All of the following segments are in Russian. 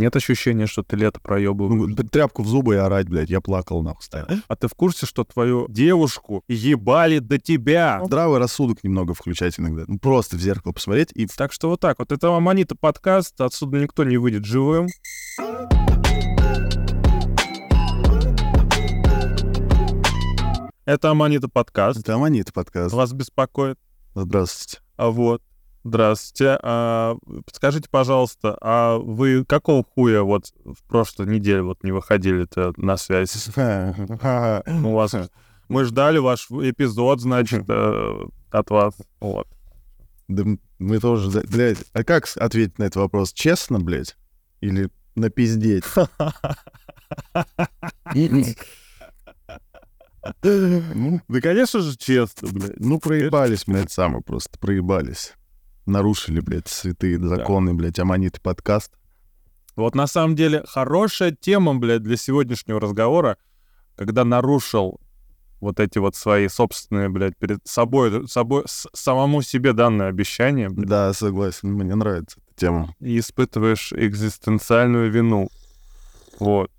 Нет ощущения, что ты лето проебываешь? Ну, тряпку в зубы и орать, блядь, я плакал, нахуй, стоял. А ты в курсе, что твою девушку ебали до тебя? Здравый рассудок немного включать иногда. Ну, просто в зеркало посмотреть и... Так что вот так вот. Это Аманита подкаст, отсюда никто не выйдет живым. Это Аманита подкаст. Это Аманита подкаст. Вас беспокоит. Здравствуйте. А вот. Здравствуйте. А, подскажите, пожалуйста, а вы какого хуя вот в прошлой неделе вот не выходили-то на связь? У вас... Мы ждали ваш эпизод, значит, э, от вас. Вот. Да мы тоже... Блядь, а как ответить на этот вопрос? Честно, блядь? Или напиздеть? Ну, Да, конечно же, честно, блядь. Ну, проебались, блядь, самые просто, проебались. Нарушили, блядь, святые законы, блядь, Аманиты подкаст. Вот на самом деле хорошая тема, блядь, для сегодняшнего разговора, когда нарушил вот эти вот свои собственные, блядь, перед собой, собой с- самому себе данное обещание, блядь, Да, согласен, мне нравится эта тема. и испытываешь экзистенциальную вину. Вот.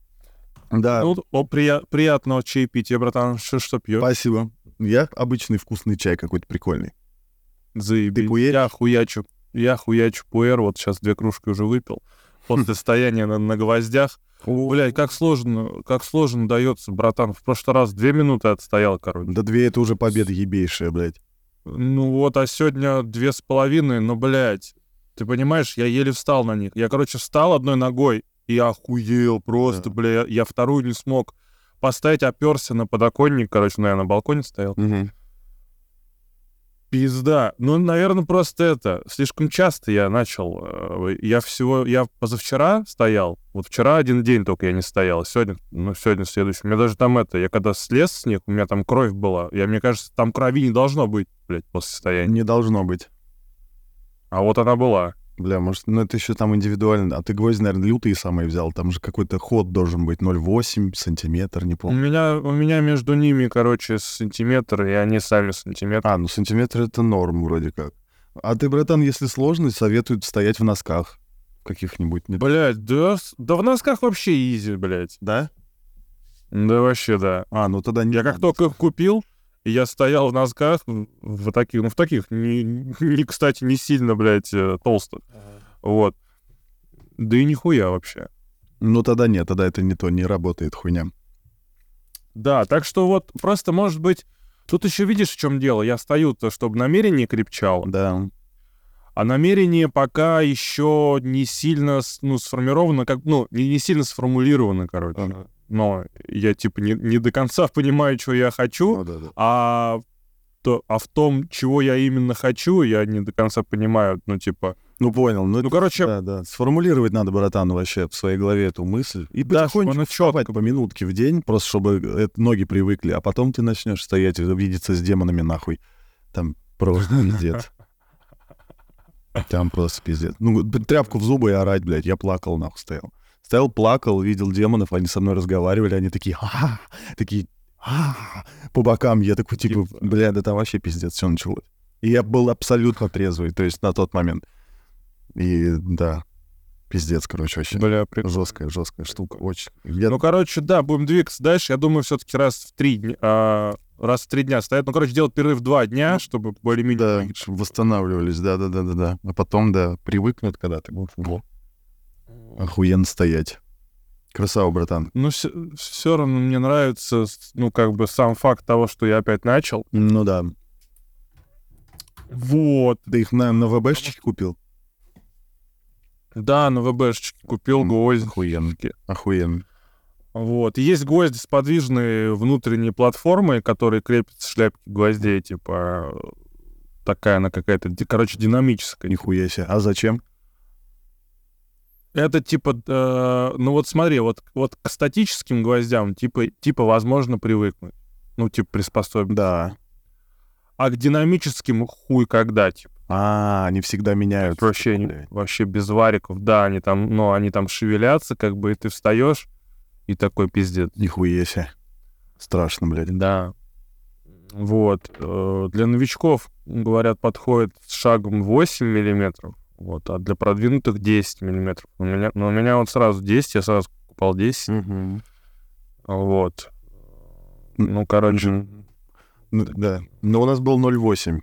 Да, Ну, о, прия- приятного чаепития, братан. Что, что пьешь? спасибо. Я обычный вкусный чай какой-то прикольный. Заебись. Ты пуэришь? Я хуячу. Я хуячу пуэр. Вот сейчас две кружки уже выпил. После стояния на, на гвоздях. Блядь, как сложно, как сложно дается, братан. В прошлый раз две минуты отстоял, короче. Да две это уже победа ебейшая, блядь. Ну вот, а сегодня две с половиной, но, блядь, ты понимаешь, я еле встал на них. Я, короче, встал одной ногой и охуел просто, Да. бля. Я, я вторую не смог поставить, оперся на подоконник, короче, наверное, на балконе стоял. Пизда. Ну, наверное, просто это. Слишком часто я начал. э, Я всего... Я позавчера стоял. Вот вчера один день только я не стоял. Сегодня, ну, сегодня следующий. У меня даже там это... Я когда слез с них, у меня там кровь была. Я, мне кажется, там крови не должно быть, блядь, после стояния. Не должно быть. А вот она была. Бля, может, ну это еще там индивидуально. А ты гвозди, наверное, лютые самые взял. Там же какой-то ход должен быть 0,8 сантиметр, не У помню. меня, у меня между ними, короче, сантиметр, и они сами сантиметр. А, ну сантиметр это норм вроде как. А ты, братан, если сложно, советуют стоять в носках каких-нибудь. Не- Блядь, да, да в носках вообще изи, блядь. Да? Да вообще, да. А, ну тогда не Я как только их купил, и я стоял в носках, в таких, ну, в таких, не, не, кстати, не сильно, блядь, э, толстых. Вот. Да и нихуя вообще. Ну тогда нет, тогда это не то, не работает хуйня. Да, так что вот просто, может быть, тут еще видишь, в чем дело. Я стою-то, чтобы намерение крепчало, Да. а намерение пока еще не сильно, ну, сформировано, как, ну, не, не сильно сформулировано, короче. Ага. Но я, типа, не, не до конца понимаю, что я хочу, Ну, да, да. а, то, а в том, чего я именно хочу, я не до конца понимаю, ну, типа... Ну понял. Ну, Ну, это- короче, да, да. Сформулировать надо, братан, вообще в своей голове эту мысль. И Да, потихонечку вставать по минутке в день, просто чтобы это, ноги привыкли. А потом ты начнешь стоять и видеться с демонами нахуй. Там просто пиздец. Там просто пиздец. Ну, тряпку в зубы и орать, блядь. Я плакал, нахуй, стоял. Стоял, плакал, видел демонов, они со мной разговаривали, они такие, а такие, «А-а-а», по бокам. Я такой, типа, бля, да там вообще пиздец, все началось. И я был абсолютно трезвый, то есть на тот момент. И да, пиздец, короче, вообще. бля, при- Жесткая, жесткая штука, очень. Я- Ну, короче, да, будем двигаться дальше. Я думаю, все-таки раз в три дня, а, раз в три дня стоять. Ну, короче, делать перерыв два дня, чтобы более-менее... да, чтобы восстанавливались, да, да, да, да, да. А потом, да, привыкнут, когда ты будешь охуенно стоять. Красава, братан. Ну, все, равно мне нравится, ну, как бы сам факт того, что я опять начал. Ну да. Вот. Ты их на, на ВБшечке купил? Да, на ВБшечке купил гвозди. Охуенно. Охуенно. Вот. И есть гвозди с подвижной внутренней платформой, которые крепятся шляпки гвоздей, типа э, такая она какая-то, короче, динамическая. Нихуя себе. А зачем? Это типа, э, ну вот смотри, вот, вот к статическим гвоздям типа, типа возможно привыкнуть. Ну, типа приспособиться. Да. А к динамическим хуй когда, типа. А, они всегда меняются. Вообще, не- блядь. вообще без вариков. Да, они там, ну, они там шевелятся, как бы, и ты встаешь, и такой пиздец. Нихуя себе. Страшно, блядь. Да. Вот. э, Для новичков, говорят, подходит с шагом 8 миллиметров. Вот, а для продвинутых 10 миллиметров. У меня, ну, у меня вот сразу 10, я сразу покупал 10. Мгм. Вот. Ну, короче. Ну, да. Но у нас был 0,8.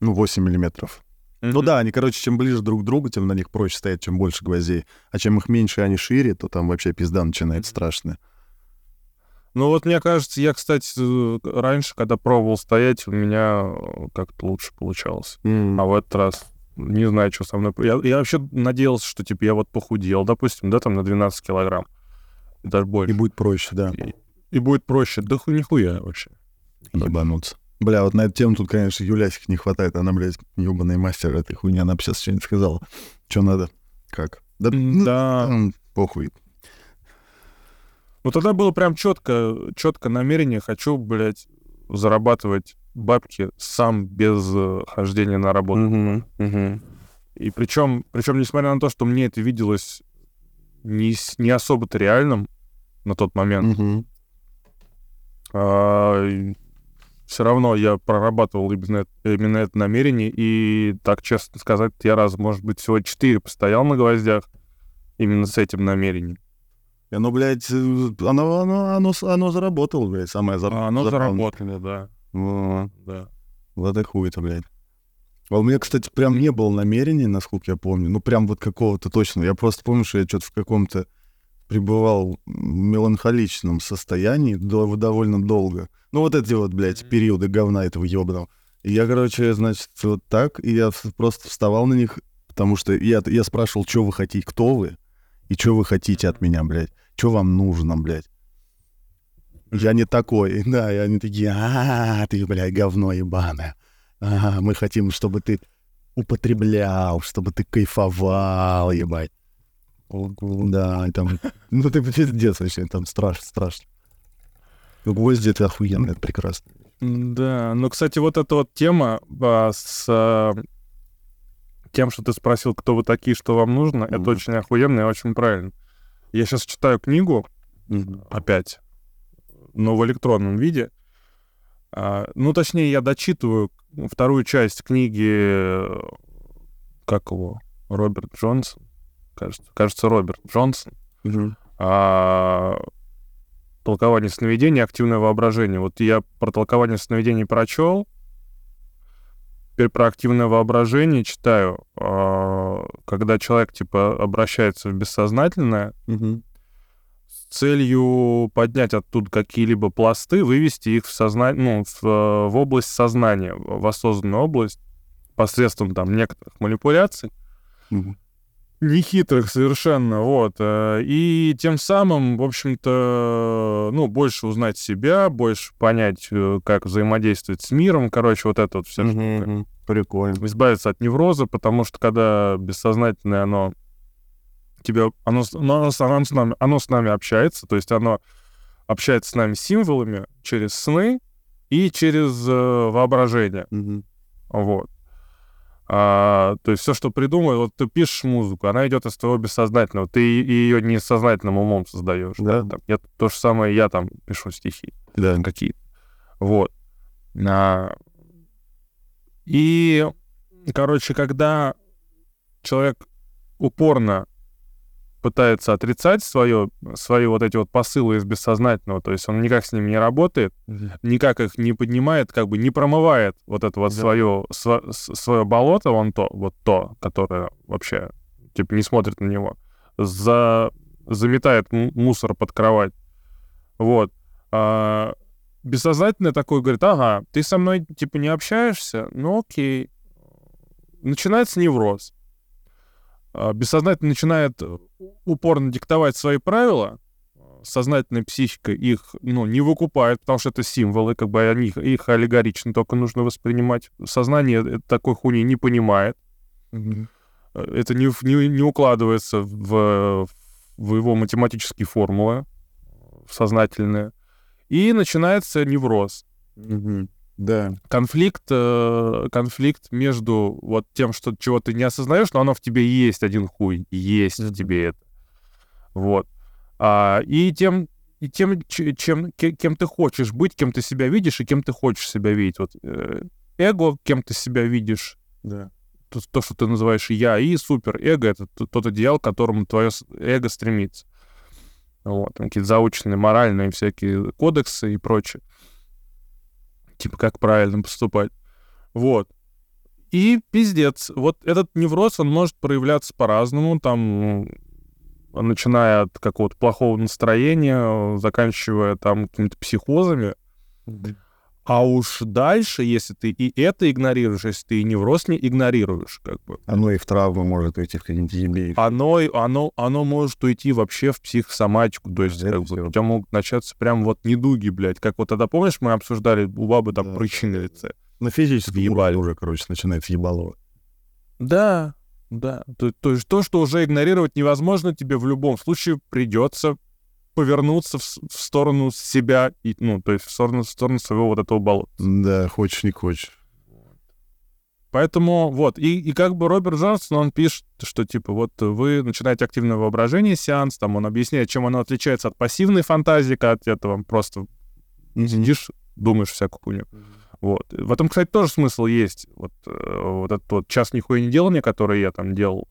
Ну, 8 миллиметров. Ну Мгм. да, они, короче, чем ближе друг к другу, тем на них проще стоять, чем больше гвоздей. А чем их меньше, и они шире, то там вообще пизда начинает страшная. Ну вот мне кажется, я, кстати, раньше, когда пробовал стоять, у меня э, как-то лучше получалось. А в этот раз не знаю, что со мной. Я, я вообще надеялся, что типа я вот похудел, допустим, да, там на 12 килограмм. И даже И больше. будет проще, да, И, и будет проще. Да хуй нихуя вообще. ебануться. Бля, вот на эту тему тут, конечно, Юлясик не хватает. Она, блядь, ебаный мастер этой хуйни. Она бы сейчас что-нибудь сказала. Что надо? Как? Да, ну, Да. м, похуй. Ну тогда было прям четко, четко намерение. Хочу, блядь, зарабатывать бабки сам без э, хождения на работу. И причем, причем, несмотря на то, что мне это виделось не, не особо-то реальным на тот момент, Мгм. все равно я прорабатывал именно, именно это намерение, и так честно сказать, я раз, может быть, всего четыре постоял на гвоздях именно с этим намерением. И Оно, блядь, э, оно, оно, оно, оно заработало, блядь, самое зар- А оно заработало, да. Во, да. Это хуй-то, блядь. А у меня, кстати, прям не было намерения, насколько я помню. Ну, прям вот какого-то точно. Я просто помню, что я что-то в каком-то пребывал в меланхоличном состоянии до- довольно долго. Ну, вот эти вот, блядь, периоды говна этого ёбаного. И я, короче, значит, вот так, и я просто вставал на них, потому что я, я спрашивал, что вы хотите, кто вы, и что вы хотите от меня, блядь, что вам нужно, блядь. Я не такой, да, и они такие, а, ты, блядь, говно ебаное. Ага, мы хотим, чтобы ты употреблял, чтобы ты кайфовал, ебать. Да, там, ну ты пиздец вообще, там страшно, страшно. Гвозди это охуенно, это прекрасно. Да, ну, кстати, вот эта вот тема а, с а, тем, что ты спросил, кто вы такие, что вам нужно, это очень охуенно и очень правильно. Я сейчас читаю книгу опять, но в электронном виде. А, ну, точнее, я дочитываю вторую часть книги, как его, Роберт Джонсон, кажется, кажется, Роберт Джонсон, а, толкование сновидений, активное воображение. Вот я про толкование сновидений прочел, теперь про активное воображение читаю, а, когда человек, типа, обращается в бессознательное, с целью поднять оттуда какие-либо пласты, вывести их в, созна... ну, в, э, в область сознания, в осознанную область, посредством там некоторых манипуляций, нехитрых совершенно, вот. э, И тем самым, в общем-то, ну, больше узнать себя, больше понять, э, как взаимодействовать с миром, короче, вот это вот все Прикольно. избавиться от невроза, потому что когда бессознательное оно тебя, оно, с- оно, оно с нами, оно с нами общается, то есть оно общается с нами символами через сны и через э, воображение, вот. А, то есть все, что придумал, вот ты пишешь музыку, она идет из твоего бессознательного, ты ее не сознательным умом создаешь. Да. Там, я, то же самое я там пишу стихи Да. какие-то. Вот. А, И, короче, когда человек упорно пытается отрицать свое, свои вот эти вот посылы из бессознательного, то есть он никак с ними не работает, никак их не поднимает, как бы не промывает вот это вот Да. свое, сво- свое болото, вон то, вот то, которое вообще, типа, не смотрит на него, за, заметает мусор под кровать. Вот. А, бессознательное такое говорит, ага, ты со мной, типа, не общаешься? Ну, окей. Начинается невроз. А, Бессознательно начинает упорно диктовать свои правила, сознательная психика их, ну, не выкупает, потому что это символы, как бы они, их аллегорично только нужно воспринимать. Сознание э, такой хуйни не понимает. Э, Это не, не, не укладывается в, в его математические формулы, сознательные. И начинается невроз Да. конфликт, э, конфликт между вот тем, что чего ты не осознаешь, но оно в тебе есть один хуй, есть в Мгм. тебе это. Вот. А, и тем, и тем чем, ке- кем ты хочешь быть, кем ты себя видишь и кем ты хочешь себя видеть. Вот э, эго, кем ты себя видишь, Да. то, то, что ты называешь я, и суперэго — это тот идеал, к которому твое эго стремится. Вот, какие-то заученные моральные всякие кодексы и прочее. Типа, как правильно поступать. Вот. И пиздец. Вот этот невроз, он может проявляться по-разному. Там, начиная от какого-то плохого настроения, заканчивая там какими-то психозами. А уж дальше, если ты и это игнорируешь, если ты и невроз не игнорируешь, как бы. Оно и в травму может уйти в какие-нибудь Оно, оно, оно может уйти вообще в психосоматику. То есть, как бы, у тебя могут начаться прям вот недуги, блядь. Как вот тогда, помнишь, мы обсуждали у бабы там да, прыщи на лице. На физическом ебали уже, короче, начинается ебалово. Да, да. То, то есть то, что уже игнорировать невозможно, тебе в любом случае придется повернуться в, в сторону себя, и, ну, то есть в сторону, в сторону своего вот этого болота. Да, хочешь, не хочешь. Поэтому вот, и, и как бы Роберт Джонсон, он пишет, что типа вот вы начинаете активное воображение, сеанс, там он объясняет, чем оно отличается от пассивной фантазии, когда ты это вам просто mm-hmm. сидишь, думаешь всякую хуйню. Mm-hmm. Вот. В этом, кстати, тоже смысл есть. Вот, э, вот этот вот час нихуя не делания, который я там делал,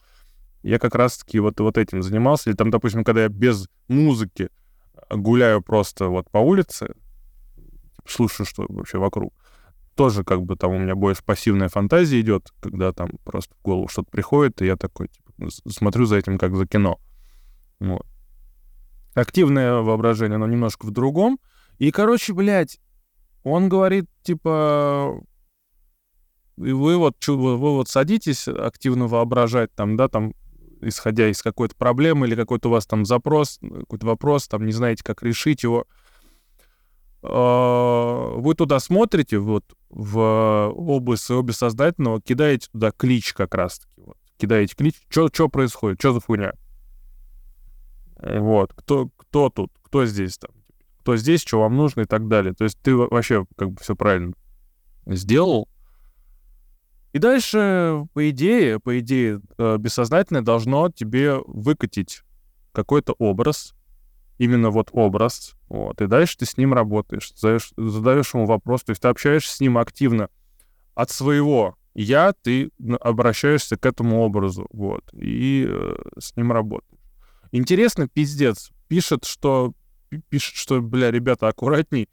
я как раз-таки вот, вот этим занимался. Или там, допустим, когда я без музыки гуляю просто вот по улице, слушаю, что вообще вокруг, тоже как бы там у меня больше пассивная фантазия идет, когда там просто в голову что-то приходит, и я такой типа, смотрю за этим как за кино. Вот. Активное воображение, оно немножко в другом. И, короче, блядь, он говорит, типа, и вы вот, вы вот садитесь активно воображать там, да, там исходя из какой-то проблемы или какой-то у вас там запрос, какой-то вопрос, там не знаете, как решить его, а, вы туда смотрите, вот в область своего бессознательного, кидаете туда клич как раз-таки. Вот. Кидаете клич, что происходит, что за хуйня? Вот, кто, кто тут, кто здесь там, кто здесь, что вам нужно и так далее. То есть ты вообще как бы все правильно сделал, и дальше, по идее, по идее, э, бессознательное должно тебе выкатить какой-то образ, именно вот образ, вот, и дальше ты с ним работаешь, задаешь, задаешь ему вопрос, то есть ты общаешься с ним активно от своего я, ты обращаешься к этому образу, вот, и э, с ним работаешь. Интересно, пиздец, пишет, что, пишет, что, бля, ребята, аккуратней,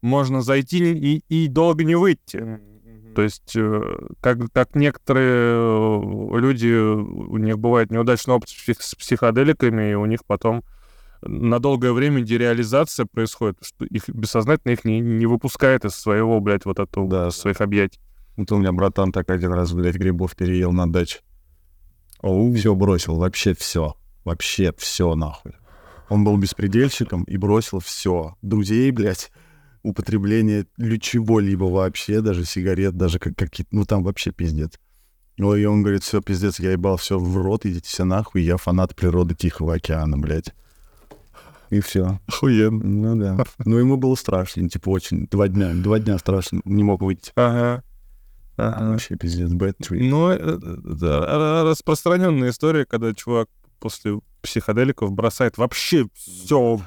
можно зайти и, и долго не выйти. То есть, э, как, как некоторые э, люди, у них бывает неудачный опыт с психоделиками, и у них потом на долгое время дереализация происходит, что их бессознательно их не, не выпускает из своего, блядь, вот этого, да. своих объятий. Вот у меня братан так один раз, блядь, грибов переел на даче. Оу. Все бросил, вообще все. Вообще все нахуй. Он был беспредельщиком и бросил все. Друзей, блядь, употребление чего-либо вообще, даже сигарет, даже как, какие-то, ну там вообще пиздец. Ой, и он говорит, все, пиздец, я ебал все в рот, идите все нахуй, я фанат природы Тихого океана, блядь. И все. Охуенно. Ну да. Но ему было страшно, типа очень. Два дня, два дня страшно, не мог выйти. Ага. Ага. Вообще пиздец, bad trip. Ну, э, да, распространенная история, когда чувак после психоделиков бросает вообще все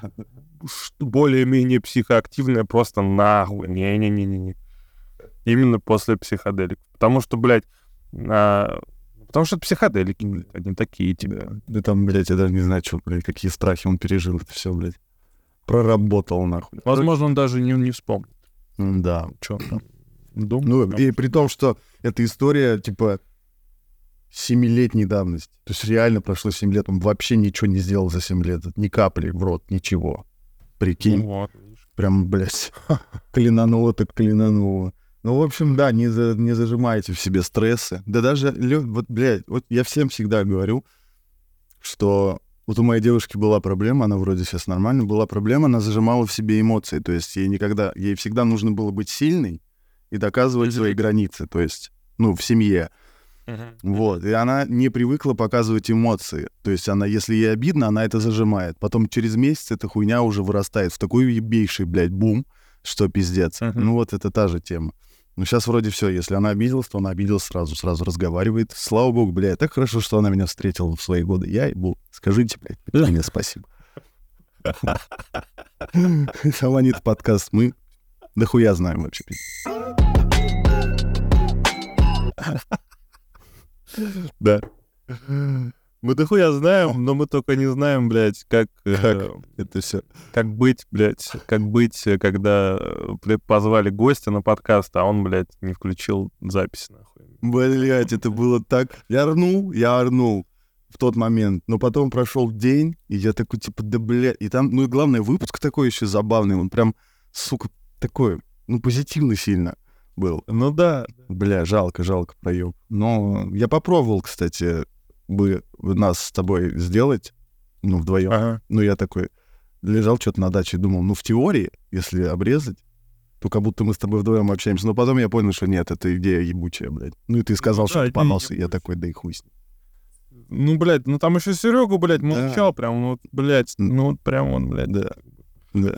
более-менее психоактивное просто нахуй. Не-не-не-не. Именно после психоделиков. Потому что, блядь, а, потому что это психоделики, блядь, они такие, типа. Да, да там, блядь, я даже не знаю, что, блядь, какие страхи он пережил, это все, блядь. Проработал, нахуй. Возможно, он даже не, не вспомнит. Да. Что он там думал. Ну, и при том, что эта история, типа, семилетней давности. То есть реально прошло семь лет, он вообще ничего не сделал за семь лет. Ни капли в рот, ничего. Прикинь. Ну, вот. Прям, блядь, клинануло так клинануло. Ну, в общем, да, не, за, не зажимайте в себе стрессы. Да даже, вот, блядь, вот я всем всегда говорю, что вот у моей девушки была проблема, она вроде сейчас нормально, была проблема, она зажимала в себе эмоции, то есть ей никогда, ей всегда нужно было быть сильной и доказывать свои границы, то есть, ну, в семье. Uh-huh. Вот. И она не привыкла показывать эмоции. То есть она, если ей обидно, она это зажимает. Потом через месяц эта хуйня уже вырастает в такой ебейший, блядь, бум, что пиздец. Uh-huh. Ну вот это та же тема. Ну сейчас вроде все. Если она обиделась, то она обиделась сразу, сразу разговаривает. Слава богу, блядь, так хорошо, что она меня встретила в свои годы. Я ебу. Скажите, блядь, мне спасибо. Саланит подкаст. Мы дохуя знаем вообще. Да. Мы дохуя знаем, но мы только не знаем, блядь, как... э, Как? Это все. Как быть, блядь, как быть, э, когда э, при- позвали гостя на подкаст, а он, блядь, не включил запись, нахуй. Блять, это было так. Я орнул, я орнул в тот момент. Но потом прошел день, и я такой, типа, да бля. И там, ну и главное, выпуск такой еще забавный. Он прям, сука, такой, ну, позитивный сильно был. Ну да. Бля, жалко, жалко проеб. Но я попробовал, кстати, бы нас с тобой сделать, ну, вдвоем. Ага. Ну, я такой лежал что-то на даче и думал, ну, в теории, если обрезать, то как будто мы с тобой вдвоем общаемся. Но потом я понял, что нет, это идея ебучая, блядь. Ну, и ты сказал, Ну что да, идея понос, и я такой, да и хуй с ним. Ну, блядь, ну там еще Серега, блядь, Да. молчал прям, ну, вот, блядь, ну, вот прям он, блядь. Да, да.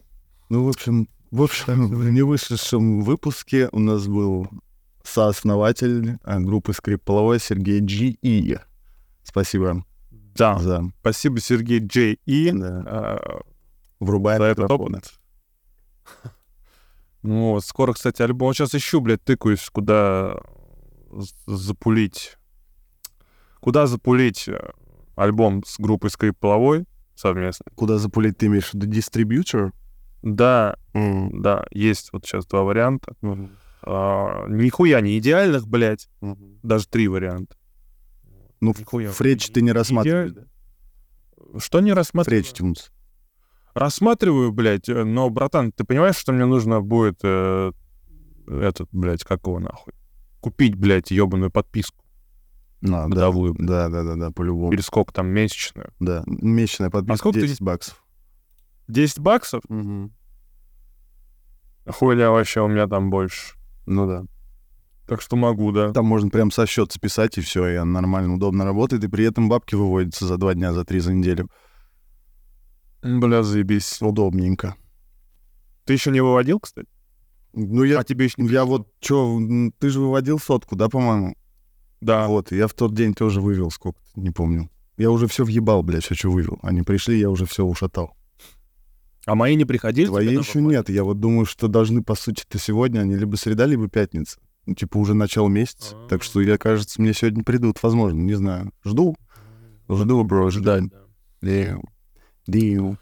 Ну, в общем, в общем, в невышедшем выпуске у нас был сооснователь э, группы «Скрип половой» Сергей Джи И. Спасибо Да. за... Спасибо, Сергей Джей И. Да. а, Врубаем за этот опыт. Ну вот, скоро, кстати, альбом. Сейчас ищу, блядь, тыкаюсь, куда запулить. Куда запулить э, альбом с группой Скрип Половой совместно. Куда запулить ты имеешь в виду? Дистрибьютор? Да, да, есть вот сейчас два варианта. А, нихуя не идеальных, блядь. Даже три варианта. Ну, Нихуя. Фредж ты не рассматриваешь, Идеально. Что не рассматриваю? Фредж Тюнс. Рассматриваю, блядь, э, но, братан, ты понимаешь, что мне нужно будет э, этот, блядь, как его нахуй? Купить, блядь, ебаную подписку А, да, годовую, блядь. да, да, да, да, по-любому. Или сколько там, месячную? Да, месячная подписка А сколько ты 10 баксов. 10 баксов? Хуйня вообще у меня там больше. Ну да. Так что могу, да. Там можно прям со счет списать, и все, и она нормально, удобно работает, и при этом бабки выводятся за два дня, за три, за неделю. Бля, заебись. Удобненько. Ты еще не выводил, кстати? Ну, я, А тебе еще не я вот, м, ты же выводил сотку, да, по-моему? Да. Вот, я в тот день тоже вывел сколько не помню. Я уже все въебал, блядь, все, что вывел. Они пришли, я уже все ушатал. А мои не приходили? Твои еще нет. Я вот думаю, что должны, по сути-то, сегодня они либо среда, либо пятница. Ну, типа, уже начало месяца. А. Так что, я, кажется, мне сегодня придут, возможно, не знаю. Жду. Жду, бро, ждать. Дил. Дил.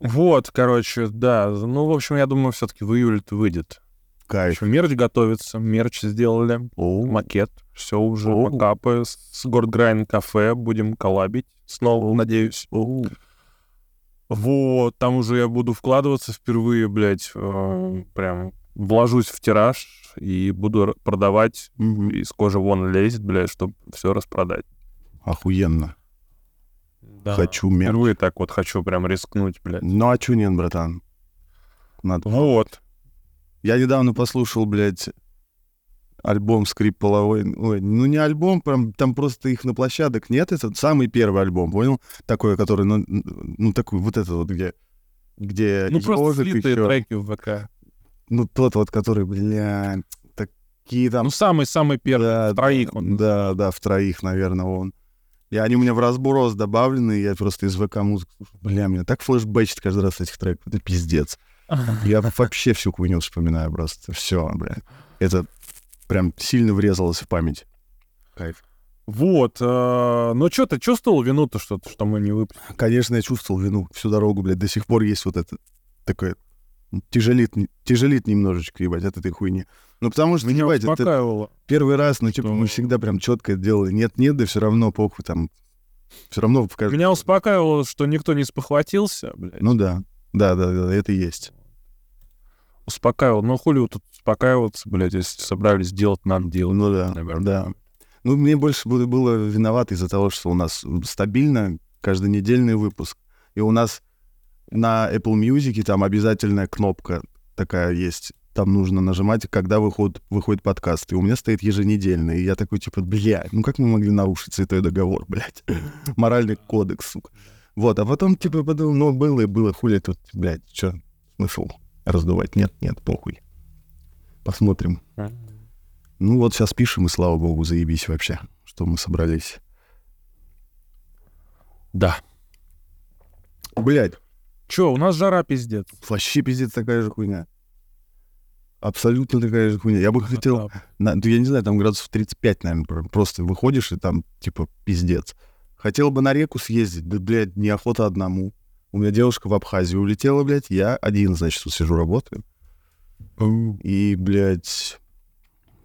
Вот, короче, да. Ну, в общем, я думаю, все-таки в июле это выйдет. Кайф. Еще мерч готовится, мерч сделали, О, макет, все уже О. макапы с Гордграйн кафе, будем коллабить снова, надеюсь. о. Вот, там уже я буду вкладываться впервые, блядь, э, прям вложусь в тираж и буду продавать, из кожи вон лезет, блядь, чтобы все распродать. Охуенно. Да. Хочу мерч. Впервые так вот хочу прям рискнуть, блядь. Ну, а чё нет, братан? Надо. Ну вот. Я недавно послушал, блядь, альбом «Скрип половой». Ой, ну не альбом, прям, там просто их на площадок нет. Это самый первый альбом, понял? Такой, который, ну, ну такой, вот этот вот, где где Ну просто слитые ещё. треки в ВК. Ну, тот вот, который, бля, такие там... Ну самый-самый первый, да, в троих он. Да, да, в троих, наверное, он. И они у меня в разброс добавлены, я просто из ВК музыку слушаю. Бля, меня так флешбэчит каждый раз этих треков. Это пиздец. Я вообще всю хуйню вспоминаю просто. Все, бля. Это прям сильно врезалось в память. Кайф. Вот. э, Ну что, ты чувствовал вину-то, что, что мы не выпустили? Конечно, я чувствовал вину всю дорогу, блядь. До сих пор есть вот это такое... Тяжелит, тяжелит немножечко, ебать, от этой хуйни. Ну, потому что, Меня ебать, это первый раз, ну, типа, что- мы всегда прям четко это делали. Нет-нет, да все равно похуй там. Все равно в каждом... Меня успокаивало, что никто не спохватился, блядь. Ну да. Да, да, да, это есть. Успокаивал. Ну хули вот тут успокаиваться, блядь, если собрались делать, надо делать. Ну да, наверное. да. Ну, мне больше было, виновато из-за того, что у нас стабильно каждонедельный выпуск. И у нас на Apple Music там обязательная кнопка такая есть. Там нужно нажимать, когда выходит, выходит подкаст. И у меня стоит еженедельный. И я такой, типа, бля, ну как мы могли нарушить святой договор, блядь? Моральный кодекс, сука. Вот, а потом, типа, подумал, ну, было и было, хули тут, блядь, что, смысл раздувать? Нет, нет, похуй. Посмотрим. Ну вот сейчас пишем, и слава богу, заебись вообще, что мы собрались. Да. Блять, Че, у нас жара пиздец. вообще пиздец такая же хуйня. Абсолютно такая же хуйня. Я бы хотел... на- ну, я не знаю, там градусов 35, наверное, просто выходишь и там, типа, пиздец. Хотел бы на реку съездить, да, блядь, неохота одному. У меня девушка в Абхазию улетела, блядь, я один, значит, тут сижу, работаю. И, блядь,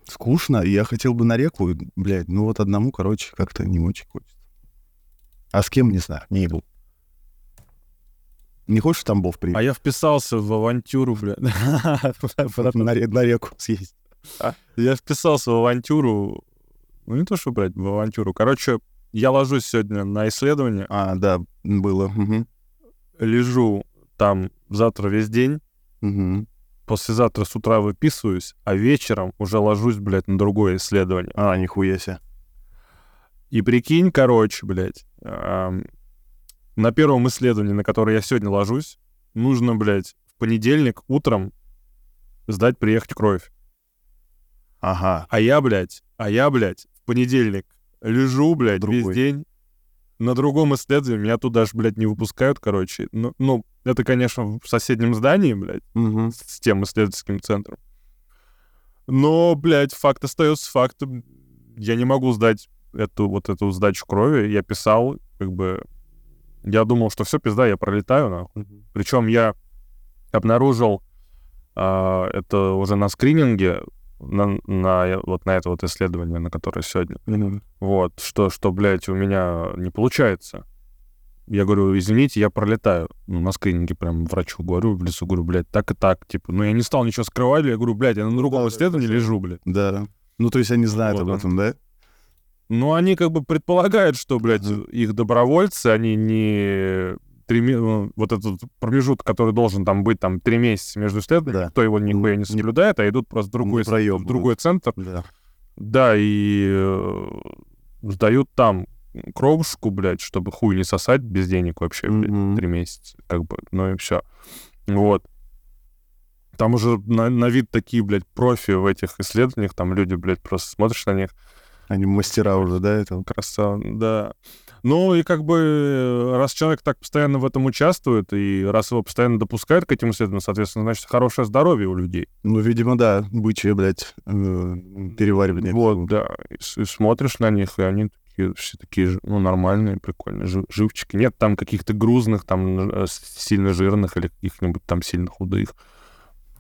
скучно. И я хотел бы на реку, блядь, ну вот одному, короче, как-то не очень хочется. А с кем, не знаю, не был. Не хочешь в Тамбов приехать? А я вписался в авантюру, бля. на, ре- на реку съездить. Я вписался в авантюру. Ну, не то, что, брать в авантюру. Короче, я ложусь сегодня на исследование, А, да, было. Мгм. Лежу там завтра весь день, Мгм. послезавтра с утра выписываюсь, а вечером уже ложусь, блядь, на другое исследование. А, нихуя себе. И прикинь, короче, блядь, ам, на первом исследовании, на которое я сегодня ложусь, нужно, блядь, в понедельник утром сдать, приехать кровь. Ага. А я, блядь, а я, блядь, в понедельник лежу, блядь, весь Другой. день. На другом исследовании меня туда же, блядь, не выпускают, короче. Ну, ну, это, конечно, в соседнем здании, блядь, Мгм. с тем исследовательским центром. Но, блядь, факт остается фактом. Я не могу сдать эту вот эту сдачу крови. Я писал, как бы... Я думал, что все, пизда, я пролетаю, нахуй. Причем я обнаружил а, это уже на скрининге, на, на вот на это вот исследование, на которое сегодня. Мгм. Вот, что, что, блядь, у меня не получается. Я говорю, извините, я пролетаю. Ну, на скрининге прям врачу говорю, в лицо говорю, блядь, так и так. Типа, ну, я не стал ничего скрывать, я говорю, блядь, я на другом да, исследовании лежу, блядь. Да. Ну, то есть они знают Вот, об да. этом, да? Ну, они как бы предполагают, что, блядь, Ага. их добровольцы, они не три ме- ну, вот этот промежуток, который должен там быть там три месяца между исследованиями, Да. никто его нихуя не соблюдает, а идут просто в другой, в другой центр, Да. да, и э, сдают там кровушку, блядь, чтобы хуй не сосать без денег вообще, блядь, Мгм. три месяца, как бы, ну и все. Вот. Там уже на, на вид такие, блядь, профи в этих исследованиях, там люди, блядь, просто смотришь на них, Они мастера уже, да, этого? красава, да. Ну и как бы э, раз человек так постоянно в этом участвует, и раз его постоянно допускают к этим исследованиям, соответственно, значит, хорошее здоровье у людей. Ну, видимо, да, бычье, блядь, э, переваривание. Вот, да. И, и смотришь на них, и они такие, все такие, ну, нормальные, прикольные, жи- живчики. Нет там каких-то грузных, там, э, сильно жирных или каких-нибудь там сильно худых.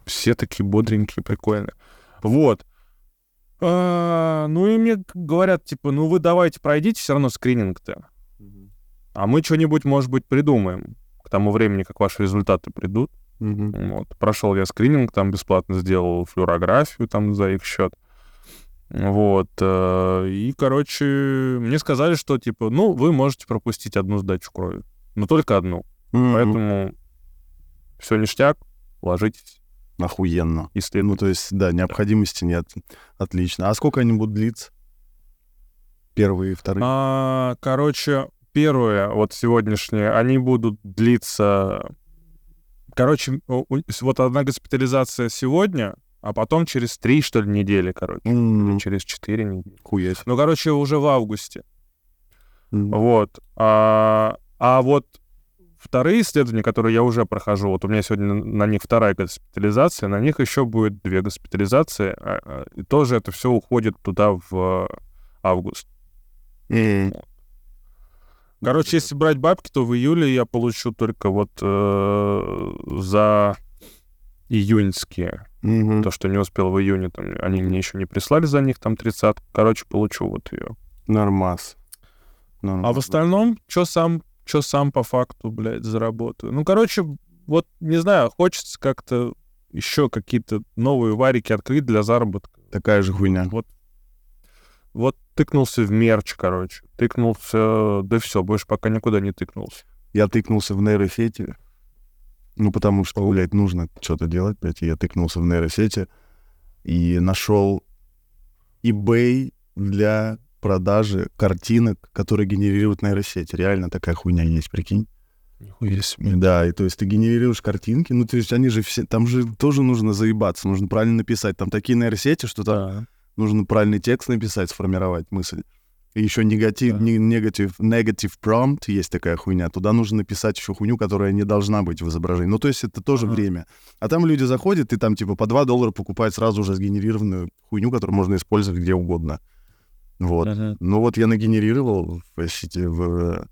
Все такие бодренькие, прикольные. Вот. А, ну и мне говорят, типа, ну вы давайте пройдите все равно скрининг-то. А мы что-нибудь, может быть, придумаем к тому времени, как ваши результаты придут. Мгм. Вот. Прошел я скрининг, там бесплатно сделал флюорографию там за их счет. Вот. э, И, короче, мне сказали, что, типа, ну, вы можете пропустить одну сдачу крови. Но только одну. Мгм. Поэтому все ништяк, ложитесь Охуенно. и следуйте. Ну, то есть, да, необходимости нет. Отлично. А сколько они будут длиться? Первые и вторые? А, короче, первые, вот сегодняшние, они будут длиться... Короче, вот одна госпитализация сегодня, а потом через три, что ли, недели, короче. М, Или через четыре недели. Хуя себе. Ну, короче, уже в августе. М. Вот. А, а вот вторые исследования, которые я уже прохожу, вот у меня сегодня на них вторая госпитализация, на них еще будет две госпитализации, а, а, и тоже это все уходит туда в август. М. Короче, если брать бабки, то в июле я получу только вот э, за июньские. Мгм. То, что не успел в июне, там, они мне еще не прислали за них там 30 Короче, получу вот ее. Нормас. А Нормас. в остальном, что сам, что сам по факту, блядь, заработаю. Ну, короче, вот, не знаю, хочется как-то еще какие-то новые варики открыть для заработка. Такая же хуйня. Вот тыкнулся в мерч, короче. Тыкнулся, да все, больше пока никуда не тыкнулся. Я тыкнулся в нейросети. Ну, потому что, блядь, нужно что-то делать, блядь. Я тыкнулся в нейросети и нашел eBay для продажи картинок, которые генерируют нейросети. Реально такая хуйня есть, прикинь. Нихуя себе. Да, и то есть ты генерируешь картинки, ну, то есть они же все, там же тоже нужно заебаться, нужно правильно написать. Там такие нейросети, что там Да. нужно правильный текст написать, сформировать мысль. Еще негатив, Да. не- негатив, negative prompt есть такая хуйня. Туда нужно написать еще хуйню, которая не должна быть в изображении. Ну, то есть это тоже Ага. время. А там люди заходят и там типа по 2 доллара покупают сразу уже сгенерированную хуйню, которую можно использовать где угодно. Вот. Мгм. Ну вот я нагенерировал в, сети- в,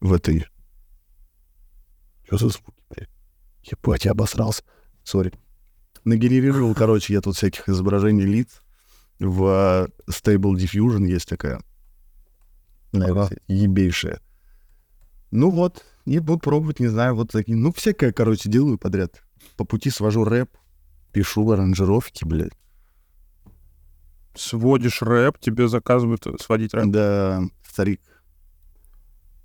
в этой... Что за звуки, блядь? Ебать, я обосрался. Сори. Нагенерировал, короче, я тут всяких изображений лиц. В э, Stable Diffusion есть такая. Ага. Ебейшая. Ну вот, и буду пробовать, не знаю, вот такие. Ну, всякое, короче, делаю подряд. По пути свожу рэп, пишу аранжировки, блядь. Сводишь рэп, тебе заказывают сводить рэп. Да, старик.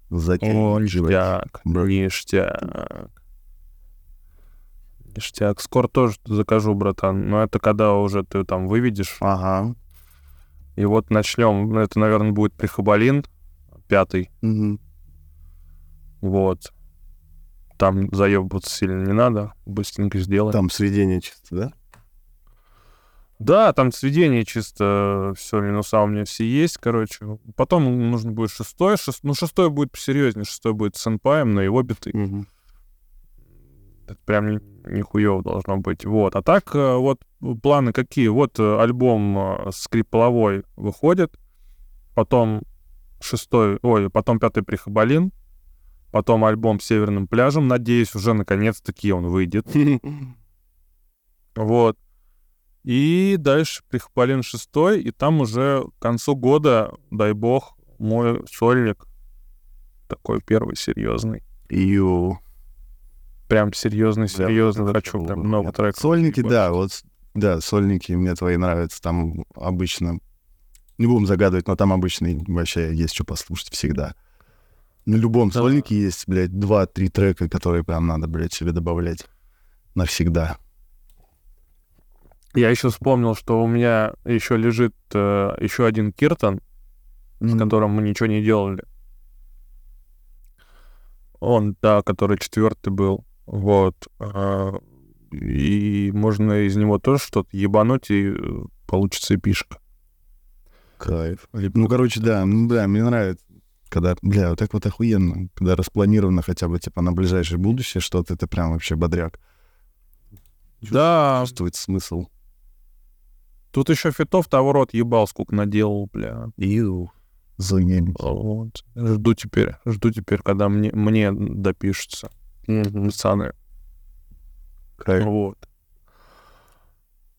Затягивает. О, ништяк, Бро. ништяк. Ништяк. Скоро тоже закажу, братан. Но это когда уже ты там выведешь. Ага. И вот начнем. Это, наверное, будет прихабалин, пятый. Мгм. Вот. Там заебываться сильно не надо. Быстренько сделаем. Там сведение чисто, да? Да, там сведение чисто, все, минуса у меня все есть, короче. Потом нужно будет шестой, шест- ну, шестой будет посерьезнее, шестой будет с энпаем, на его биты. Мгм. Это прям ни- нихуево должно быть. Вот. А так, э, вот планы какие? Вот э, альбом э, скриполовой выходит, потом шестой, ой, потом пятый прихабалин, потом альбом «Северным пляжем». Надеюсь, уже наконец-таки он выйдет. Вот. И дальше прихабалин шестой, и там уже к концу года, дай бог, мой сольник такой первый серьезный. Ю. Прям серьезный, Да, серьезно это хочу прям много понятно. треков. Сольники, да, вот, да, сольники мне твои нравятся. Там обычно, не будем загадывать, но там обычно вообще есть что послушать всегда. На любом Да. сольнике есть, блядь, два-три трека, которые прям надо, блядь, себе добавлять навсегда. Я еще вспомнил, что у меня еще лежит э, еще один Киртон, с которым мы ничего не делали. Он, да, который четвертый был. Вот. а, И можно из него тоже что-то ебануть, и э, получится эпишка. Кайф. Ну, короче, да, ну, да, мне нравится, когда, бля, вот так вот охуенно, когда распланировано хотя бы, типа, на ближайшее будущее что-то, это прям вообще бодряк. Да, Чувствует смысл. Тут еще фитов того рот ебал, сколько наделал, бля. Ию. Заебись. Вот. Жду теперь, жду теперь, когда мне, мне допишутся пацаны. Кайф. Вот.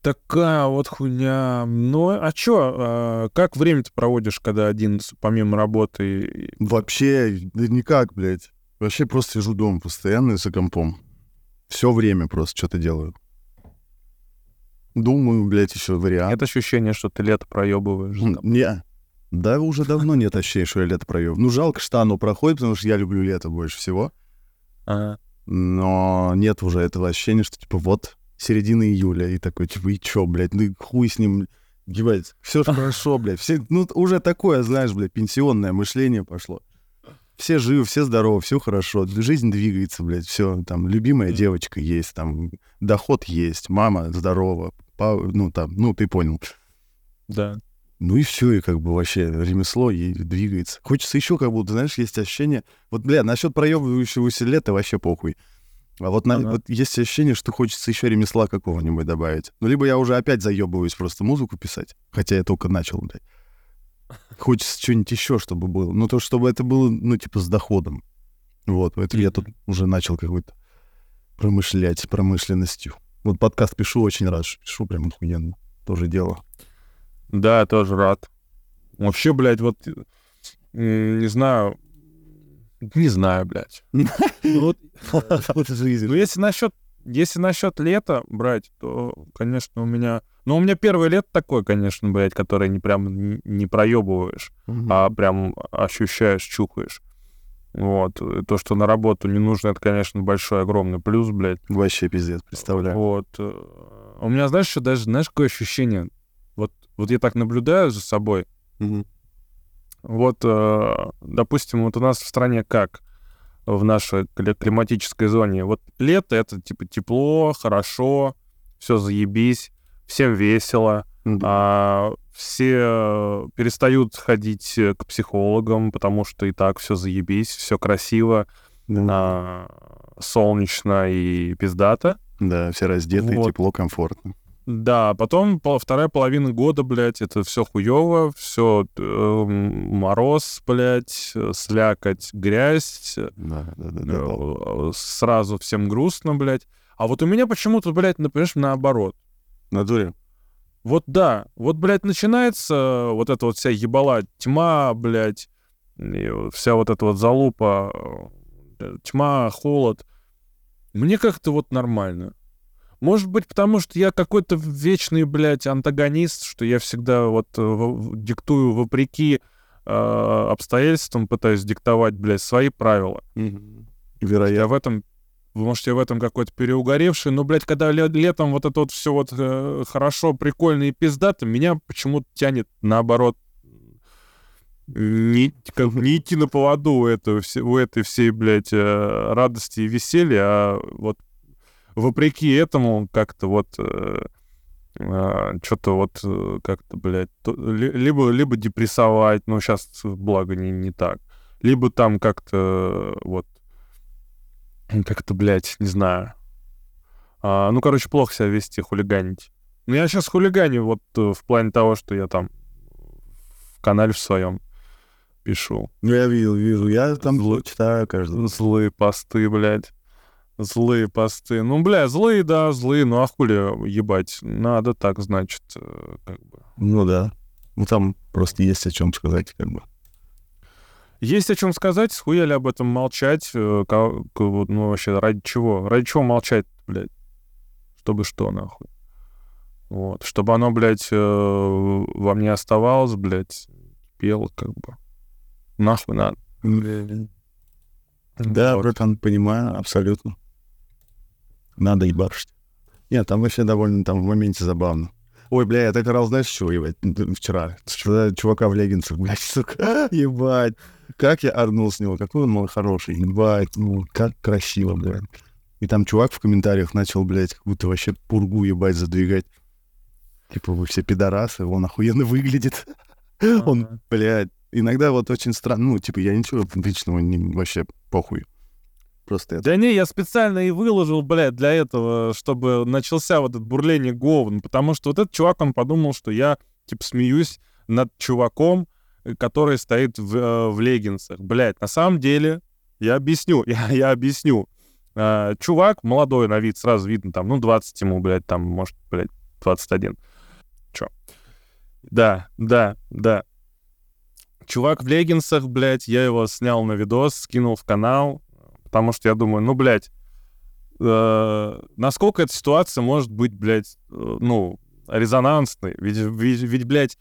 Такая вот хуйня. Ну, а чё, а, как время ты проводишь, когда один, помимо работы? Вообще, да никак, блядь. Вообще просто сижу дома постоянно за компом. Все время просто что-то делаю. Думаю, блядь, еще вариант. Нет ощущения, что ты лето проебываешь? Не. Да, уже давно нет ощущения, что я лето провел. Ну, жалко, что оно проходит, потому что я люблю лето больше всего. Ага. Но нет уже этого ощущения, что, типа, вот середина июля, и такой, типа, и чё, блядь, ну хуй с ним, ебать, все же хорошо, блядь. Все, ну, уже такое, знаешь, блядь, пенсионное мышление пошло. Все живы, все здоровы, все хорошо, жизнь двигается, блядь, все, там, любимая девочка есть, там, доход есть, мама здорова, ну, там, ну, ты понял. Да. Ну и все, и как бы вообще ремесло и двигается. Хочется еще как будто, знаешь, есть ощущение... Вот, бля, насчет проебывающегося лета вообще похуй. А вот, на- Ага. вот есть ощущение, что хочется еще ремесла какого-нибудь добавить. Ну, либо я уже опять заебываюсь просто музыку писать, хотя я только начал, блядь. Хочется что-нибудь еще, чтобы было. Ну, то, чтобы это было, ну, типа, с доходом. Вот, поэтому я тут уже начал какой-то промышлять промышленностью. Вот подкаст пишу, очень рад, что пишу прям охуенно. Тоже дело. Да, я тоже рад. Вообще, блядь, вот... Не знаю... Не знаю, блядь. Ну. Ну, если насчет, если насчет лета брать, то, конечно, у меня... Ну, у меня первое лето такое, конечно, блядь, которое не прям не проебываешь, а прям ощущаешь, чухаешь. Вот. И То, что на работу не нужно, это, конечно, большой, огромный плюс, блядь. Вообще пиздец, представляю. Вот. э, У меня, знаешь, что даже, знаешь, какое ощущение? Вот, вот я так наблюдаю за собой. Мгм. Вот, э, допустим, вот у нас в стране как? В нашей кли- климатической зоне. Вот лето — это, типа, тепло, хорошо, все заебись, всем весело. А, все перестают ходить к психологам, потому что и так все заебись, все красиво, а, солнечно и пиздато. Да, все раздеты, Вот. тепло, комфортно. Да, потом вторая половина года, блядь, это все хуево, все мороз, блядь, э, слякоть, грязь, э, Да, да, да, да. да. э, сразу всем грустно, блядь. А вот у меня почему-то, блядь, например, наоборот. В натуре. Вот да, вот, блядь, начинается вот эта вот вся ебала, тьма, блядь, вся вот эта вот залупа, э, тьма, холод. Мне как-то вот нормально. Может быть, потому что я какой-то вечный, блядь, антагонист, что я всегда вот э, диктую вопреки э, обстоятельствам, пытаюсь диктовать, блядь, свои правила. Я Вероятно. в этом, может, я в этом какой-то переугоревший, но, блядь, когда ле- летом вот это вот все вот э, хорошо, прикольно и пиздато, меня почему-то тянет наоборот не, как, не идти на поводу у, этого, у этой всей, блядь, э, радости и веселья, а вот вопреки этому как-то вот что-то вот э, как-то, блядь, то- ли- либо, либо депрессовать, ну, сейчас, благо, не, не так, либо там как-то э, вот как-то, блядь, не знаю. А, ну, короче, плохо себя вести, хулиганить. Ну, я сейчас хулиганю вот э, в плане того, что я там в канале в своем пишу. Ну, я видел, вижу. Я там Зло- читаю каждый. Злые посты, блядь. Злые посты. Ну, бля, злые, да, злые. Ну, а хули ебать? Надо так, значит, э, как бы. Ну да. Ну там просто есть о чем сказать, как бы. Есть о чем сказать, схуяли об этом молчать. э, ка- ка- вот, Ну, вообще, ради чего? Ради чего молчать, блядь? Чтобы что, нахуй? Вот. Чтобы оно, блядь, э, во мне оставалось, блядь, пело, как бы. Нахуй надо. Да, Вот. братан, понимаю, абсолютно. Надо ебашить. Нет, там вообще довольно там в моменте забавно. Ой, бля, я так орал, знаешь, чего, ебать, вчера? Чувака в леггинсах, блядь, сука, ебать. Как я орнул с него, какой он мой хороший, ебать, ну, как красиво, блядь. И там чувак в комментариях начал, блядь, как будто вообще пургу, ебать, задвигать. Типа, вы все пидорасы, он охуенно выглядит. Он, блядь, иногда вот очень странно, ну, типа, я ничего личного не, вообще похуй. Просто это. Да не, я специально и выложил, блядь, для этого, чтобы начался вот это бурление говн, потому что вот этот чувак, он подумал, что я, типа, смеюсь над чуваком, который стоит в, э, в леггинсах. Блядь, на самом деле, я объясню, я, я объясню. А, чувак молодой на вид, сразу видно, там, ну, 20 ему, блядь, там, может, блядь, 21. Чё? Да, да, да. Чувак в леггинсах, блядь, я его снял на видос, скинул в канал, потому что я думаю, ну, блядь, э, насколько эта ситуация может быть, блядь, э, ну, резонансной? Ведь, ведь, ведь, блядь,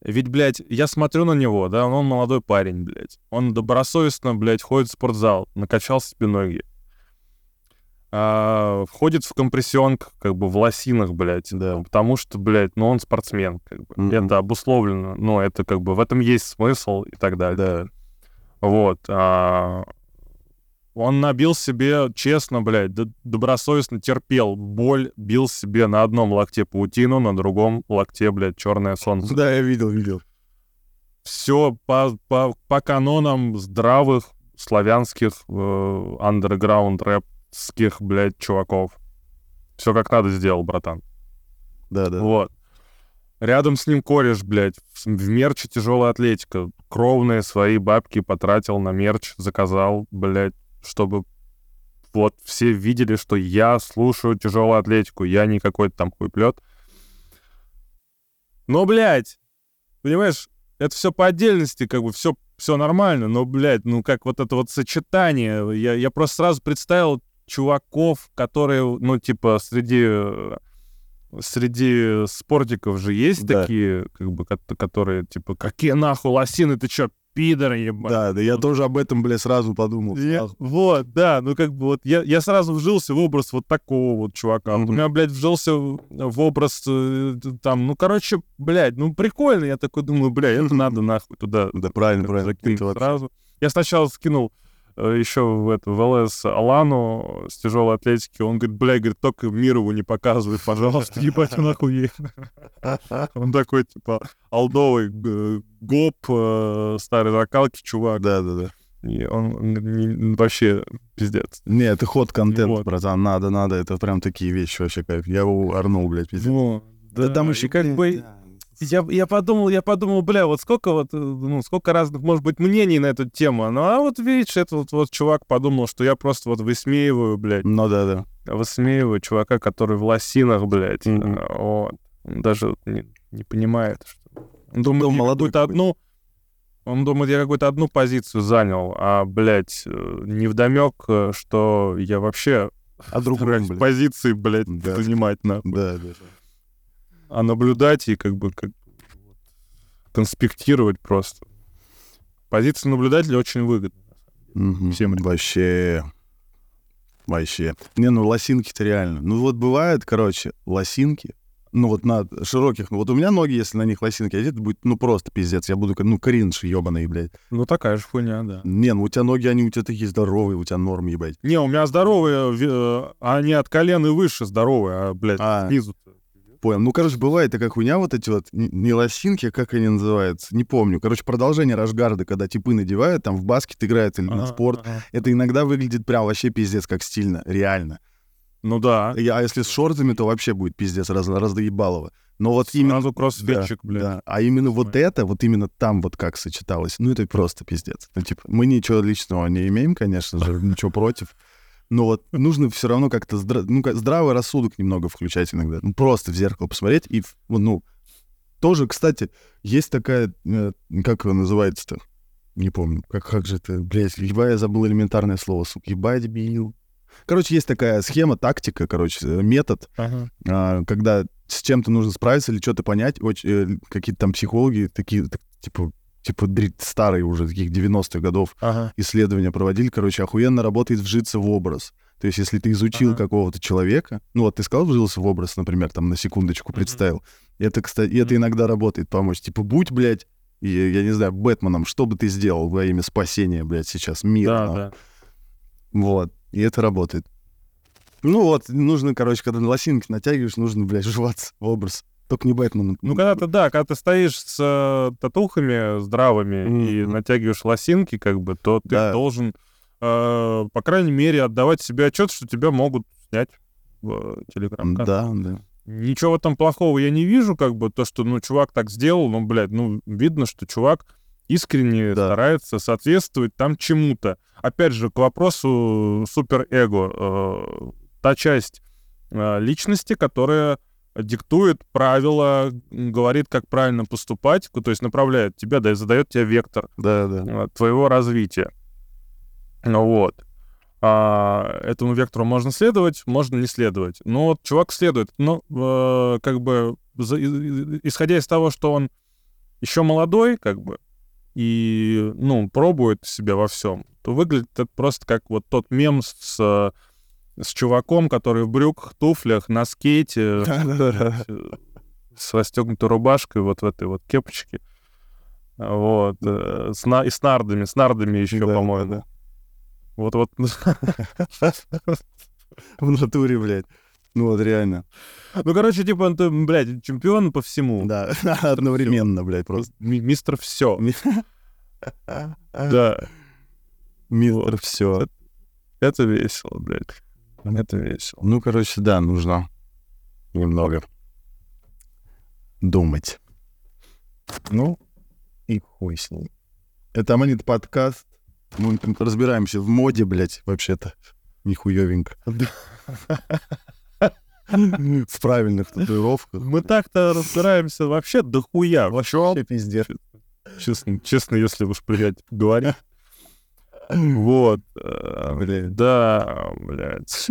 ведь, блядь, я смотрю на него, да, он молодой парень, блядь. Он добросовестно, блядь, ходит в спортзал, накачал себе ноги. А, входит в компрессионку, как бы в лосинах, блядь. Да. Потому что, блядь, ну он спортсмен, как бы. Мгм. Это обусловлено, но это как бы в этом есть смысл и так далее. Да. Вот. а, он набил себе, честно, блядь, добросовестно терпел боль, бил себе на одном локте паутину, на другом локте, блядь, черное солнце. Да, я видел, видел. Все по, по, по канонам здравых славянских э, андерграунд рэпских, блядь, чуваков. Все как надо сделал, братан. Да, да. Вот. Рядом с ним кореш, блядь, в, в мерче тяжелая атлетика. Кровные свои бабки потратил на мерч, заказал, блядь, чтобы вот все видели, что я слушаю тяжелую атлетику, я не какой-то там хуйплет. Но, блядь, понимаешь, это все по отдельности, как бы все, все нормально, но, блядь, ну как вот это вот сочетание, я, я просто сразу представил чуваков, которые, ну, типа, среди среди спортиков же есть Да. такие, как бы, ко- которые, типа, какие нахуй лосины, ты чё, пидор, ебать? Да, да, я тоже об этом, бля, сразу подумал. Я- вот, да, ну как бы вот я, я сразу вжился в образ вот такого вот чувака. Мгм. У меня, блядь, вжился в образ э, там, ну, короче, блядь, ну, прикольно. Я такой думаю, бля, это надо нахуй туда Да, правильно, правильно. сразу. Я сначала скинул еще в, это, в ЛС Алану с тяжелой атлетики, он говорит, бля, говорит, только Мирову не показывай, пожалуйста, ебать, он охуеет. Он такой, типа, алдовый г- гоп, э, старой закалки, чувак. Да, да, да. И он, не- вообще пиздец. Не, это ход контент, Вот. братан, надо, надо, это прям такие вещи вообще кайф. Я его орнул, блядь, пиздец. Ну, да, там и еще как бы я, я подумал, я подумал, бля, вот сколько вот, э, ну, сколько разных, может быть, мнений на эту тему. Ну, а вот видишь, этот вот, вот чувак подумал, что я просто вот высмеиваю, блядь, Ну да, да. высмеиваю чувака, который в лосинах, блядь. Э, Вот. Он даже не, не понимает, что... Он думает, я молодой какую-то одну... Он думает, я какую-то одну позицию занял, а, блядь, э, невдомек, что я вообще А стараюсь блядь. позиции, блядь, Да. занимать, нахуй. Да, да. А наблюдать и как бы как конспектировать просто. Позиция наблюдателя очень выгодна. Мгм. Всем. Вообще. Вообще. Не, ну лосинки-то реально. Ну вот бывает, короче, лосинки, ну вот на широких, ну вот у меня ноги, если на них лосинки одеты, будет, ну просто пиздец. Я буду, ну, кринж ебаный, блядь. Ну, такая же хуйня, да. Не, ну у тебя ноги, они у тебя такие здоровые, у тебя норм, ебать. Не, у меня здоровые, э, они от колен и выше здоровые, а, блядь, А. снизу. Понял. Ну, короче, бывает такая хуйня, вот эти вот, не лосинки, как они называются, не помню. Короче, продолжение Рашгарда, когда типы надевают, там в баскет играют или на спорт. Это иногда выглядит прям вообще пиздец как стильно, реально. Ну да. И- А если с шортами, то вообще будет пиздец раз, разdoебалово. Но вот именно... Сразу кроссфитчик, да, блядь. да. А именно вот это, вот именно там вот как сочеталось, ну это просто пиздец. Ну типа, мы ничего личного не имеем, конечно же, ничего против. Но вот нужно все равно как-то здра- ну, как- здравый рассудок немного включать иногда. Ну, просто в зеркало посмотреть и, ну, тоже, кстати, есть такая, э, как ее называется-то? Не помню. Как, как же это, блядь, ебать, я забыл элементарное слово, сука. Ебать, дебил. Короче, есть такая схема, тактика, короче, э, метод, Ага. а, когда с чем-то нужно справиться или что-то понять, очень, э, какие-то там психологи такие, так, типа, типа старые уже, таких 90-х годов Ага. исследования проводили, короче, охуенно работает вжиться в образ. То есть, если ты изучил Ага. какого-то человека, ну вот ты сказал, вжился в образ, например, там на секундочку представил, это, кстати, и это иногда работает помочь. Типа, будь, блядь, и, я не знаю, Бэтменом, что бы ты сделал во имя спасения, блядь, сейчас мира. Да, да. Вот. И это работает. Ну вот, нужно, короче, когда на лосинки натягиваешь, нужно, блядь, вживаться в образ. Только не Бэтмен. Ну, когда ты, да, когда ты стоишь с э, татухами здравыми и Мгм. натягиваешь лосинки, как бы, то ты Да. должен, э, по крайней мере, отдавать себе отчет, что тебя могут снять в э, телеграм Да, да. Ничего в этом плохого я не вижу, как бы, то, что, ну, чувак так сделал, ну, блядь, ну, видно, что чувак искренне Да. старается соответствовать там чему-то. Опять же, к вопросу суперэго. э, та часть э, личности, которая диктует правила, говорит, как правильно поступать, то есть направляет тебя, да, и задает тебе вектор Да, да. э, твоего развития. Ну вот. А, этому вектору можно следовать, можно не следовать. Но вот чувак следует. Но э, как бы за- исходя из того, что он еще молодой, как бы, и, ну, пробует себя во всем, то выглядит это просто как вот тот мем с, с чуваком, который в брюках, туфлях, на скейте, э, с расстегнутой рубашкой, вот в этой вот кепочке. Вот. э, С, на- и с нардами, с нардами еще, Да, по-моему. да. Вот, вот. В натуре, блядь. Ну вот реально. Ну, короче, типа, он, там, блядь, чемпион по всему. Да, одновременно, блядь, просто. Ми- Мистер все. Да. Мистер все. Это весело, блядь. Это весело. Ну, короче, да, нужно немного думать. Ну, и хуй с ним. Это Аманит подкаст. Мы разбираемся в моде, блядь, вообще-то. Нихуевенько. В правильных татуировках. Мы так-то разбираемся вообще дохуя. Вообще пиздец. Честно, честно, если уж, блядь, говорить. Вот. э, Блядь. Да, блядь.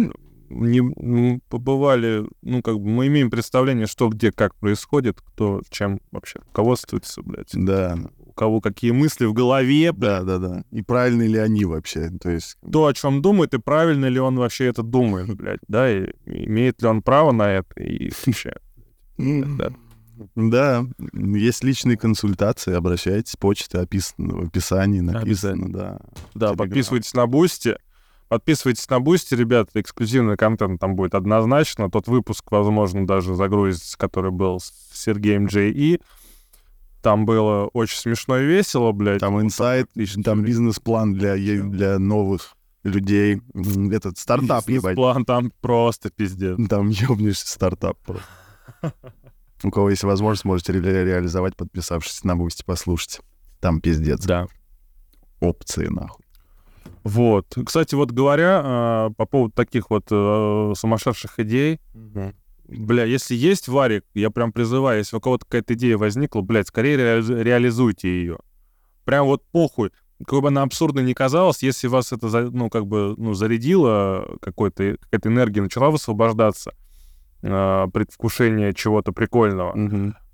Не, м, побывали, ну, как бы мы имеем представление, что где, как происходит, кто чем вообще руководствуется, блядь. Да, У кого какие мысли в голове, блядь. да, да, да. И правильные ли они вообще? То есть, То, о чем думает, и правильно ли он вообще это думает, блядь, да, и имеет ли он право на это, и вообще. Да. Да, есть личные консультации, обращайтесь, почта описана в описании, написано, да. Да, Телеграм. подписывайтесь на Бусти. Подписывайтесь на Бусти, ребята, эксклюзивный контент там будет однозначно. Тот выпуск, возможно, даже загрузится, который был с Сергеем Джей И. Там было очень смешно и весело, блядь. Там инсайт, там всё. бизнес-план для, для новых людей. Этот стартап, ебать. План там просто пиздец. Там ёбнешься стартап просто. У кого есть возможность, можете ре- реализовать, подписавшись на Бусти, послушать. Там пиздец. Да. Опции, нахуй. Вот. Кстати, вот говоря а, по поводу таких вот э, сумасшедших идей, бля, если есть варик, я прям призываю, если у кого-то какая-то идея возникла, блядь, скорее реали- реализуйте ее. Прям вот похуй. Как бы она абсурдно не казалась, если вас это, ну, как бы, ну, зарядило, какой-то, какая-то энергия начала высвобождаться, э, предвкушение чего-то прикольного,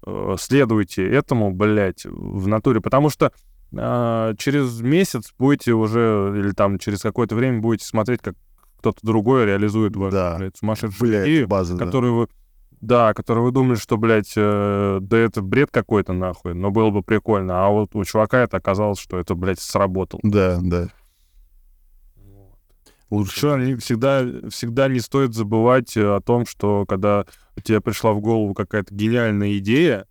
э, следуйте этому, блядь, в натуре, потому что э, через месяц будете уже, или там через какое-то время будете смотреть, как кто-то другой реализует вашу, Да. блядь, сумасшедшую Блядь, идею, база, да. вы, да, которую вы думали, что, блядь, э, да это бред какой-то нахуй, но было бы прикольно, а вот у чувака это оказалось, что это, блядь, сработало. Да, да. Лучше. Всегда, всегда не стоит забывать э, о том, что когда тебе пришла в голову какая-то гениальная идея,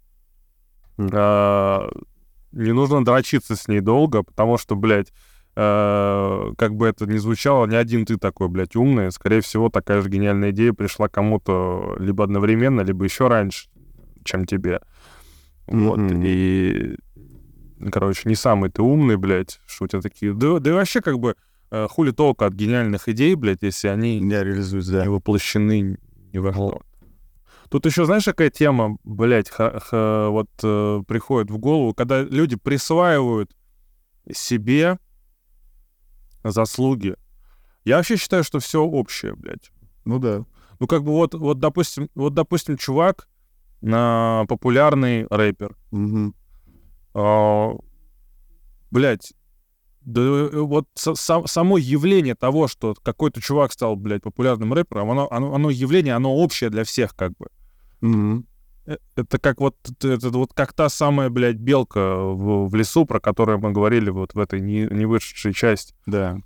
Мгм. а, не нужно дрочиться с ней долго, потому что, блядь, э, как бы это ни звучало, не один ты такой, блядь, умный. Скорее всего, такая же гениальная идея пришла кому-то либо одновременно, либо еще раньше, чем тебе. Вот, Мгм. и, короче, не самый ты умный, блядь, что у тебя такие... Да, да и вообще, как бы, хули толка от гениальных идей, блядь, если они Не реализуется, да. не воплощены ни во что. Тут еще, знаешь, какая тема, блядь, ха- ха- вот э, приходит в голову, когда люди присваивают себе заслуги. Я вообще считаю, что все общее, блядь. Ну да. Ну, как бы вот, вот, допустим, вот, допустим, чувак, на популярный рэпер, Мгм. а, блядь, да э, вот са- сам- само явление того, что какой-то чувак стал, блядь, популярным рэпером, оно, оно, оно явление, оно общее для всех, как бы. Э, Это как вот, это вот как та самая, блядь, белка в, в лесу, про которую мы говорили вот в этой не, не вышедшей части. Да.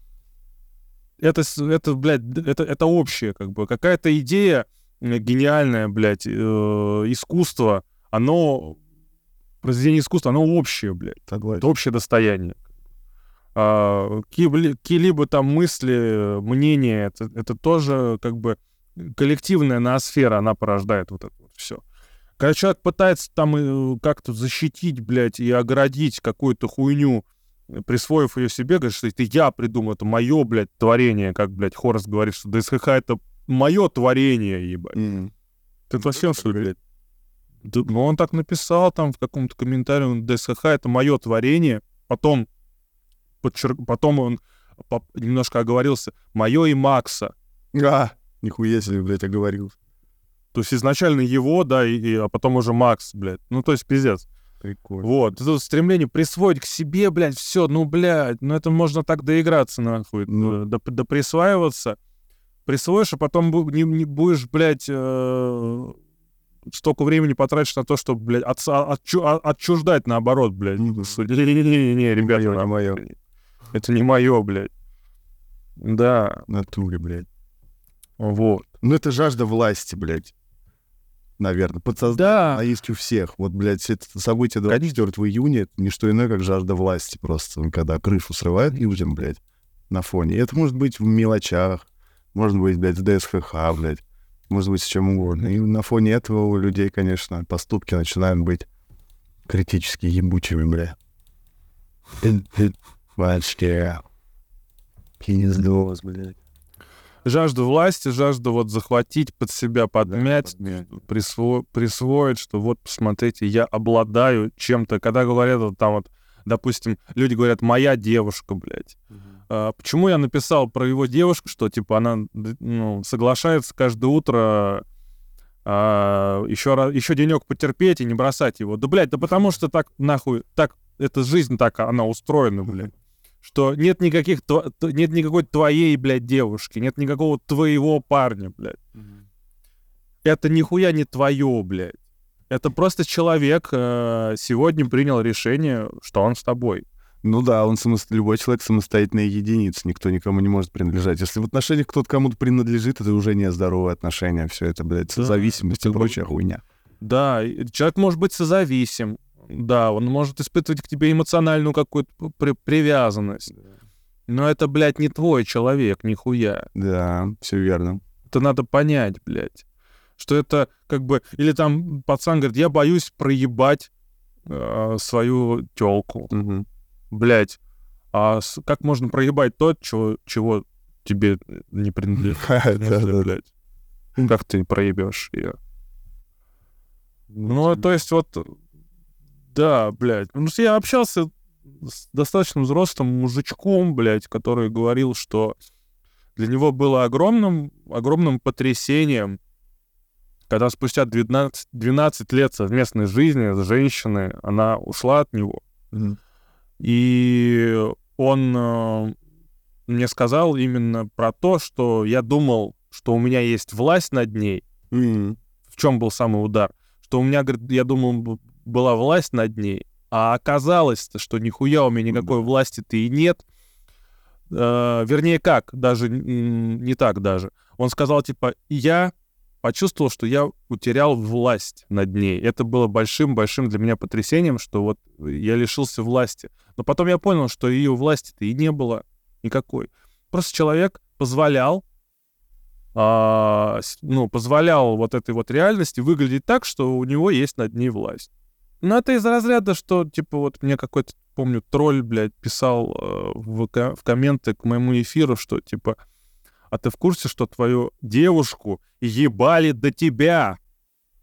Это, это, блядь, это, это общее, как бы. Какая-то идея э, гениальная, блядь, э, искусство, оно, произведение искусства, оно общее, блядь. Это Согласен. общее достояние. А, Какие-либо там мысли, мнения, это, это тоже как бы коллективная ноосфера, она порождает вот это вот все. Когда человек пытается там э, как-то защитить, блядь, и оградить какую-то хуйню, э, присвоив ее себе, говорит, что это я придумал, это мое, блядь, творение, как, блядь, Хорос говорит, что ДСХ это мое творение, ебать. Мгм. Ты совсем, что ли, блядь? Да, ну, он так написал там в каком-то комментарии, он, ДСХ это мое творение. Потом, подчер- потом он по- немножко оговорился, мое и Макса. А, нихуя себе, блядь, оговорился. То есть изначально его, да, и, и- а потом уже Макс, блядь. Ну, то есть пиздец. Прикольно. Вот. Это стремление присвоить к себе, блядь, все, ну, блядь, ну это можно так доиграться, нахуй, Ну. э, до, до присваиваться. Присвоишь, а потом не, не будешь, блядь, э, столько времени потратишь на то, чтобы, блядь, отчу- а- отчуждать, наоборот, блядь. Не-не-не, ребята, моё. блядь. Это не мое, блядь. Да, В натуре, блядь. вот. Ну, это жажда власти, блядь. Наверное. Подсознание Да. есть у всех. Вот, блядь, это событие 24 июня, это не что иное, как жажда власти просто. Когда крышу срывают людям, блядь, на фоне. И это может быть в мелочах, может быть, блядь, в ДСХХ, блядь, может быть, с чем угодно. И на фоне этого у людей, конечно, поступки начинают быть критически ебучими, бля. Вообще. Пиздос, блядь. Жажда власти, жажда вот захватить под себя, подмять, присво- присвоить, что вот, посмотрите, я обладаю чем-то. Когда говорят, вот там вот, допустим, люди говорят, моя девушка, блядь. А, почему я написал про его девушку, что, типа, она ну, соглашается каждое утро еще, раз, еще денек потерпеть и не бросать его. Да, блядь, да потому что так, нахуй, так, эта жизнь так, она устроена, блядь. Что нет никаких, нет никакой твоей, блядь, девушки, нет никакого твоего парня, блядь. Это нихуя не твое, блядь. Это просто человек э, сегодня принял решение, что он с тобой. Ну да, он самос... любой человек самостоятельная единица, никто никому не может принадлежать. Если в отношениях кто-то кому-то принадлежит, это уже не здоровые отношения, все это, блядь, Да, зависимость и прочая хуйня. Да, человек может быть созависим. Да, он может испытывать к тебе эмоциональную какую-то при- привязанность. Но это, блядь, не твой человек, нихуя. Да, все верно. Это надо понять, блядь. Что это как бы... Или там пацан говорит, я боюсь проебать э, свою телку. Мгм. Блядь, а как можно проебать то, чего, чего тебе не принадлежит? Как ты проебешь ее? Ну, то есть вот, да, блядь. Ну, я общался с достаточно взрослым мужичком, блядь, который говорил, что для него было огромным, огромным потрясением, когда спустя 12, 12 лет совместной жизни с женщиной она ушла от него. Мгм. И он э, мне сказал именно про то, что я думал, что у меня есть власть над ней. М. В чем был самый удар? Что у меня, говорит, я думал, была власть над ней, а оказалось, что нихуя у меня никакой власти-то и нет. Э, вернее, как, даже не так даже. Он сказал, типа, я почувствовал, что я утерял власть над ней. Это было большим-большим для меня потрясением, что вот я лишился власти. Но потом я понял, что ее власти-то и не было никакой. Просто человек позволял, а, ну, позволял вот этой вот реальности выглядеть так, что у него есть над ней власть. Ну, это из разряда, что, типа, вот мне какой-то, помню, тролль, блядь, писал э, в, в комменты к моему эфиру, что, типа, а ты в курсе, что твою девушку ебали до тебя?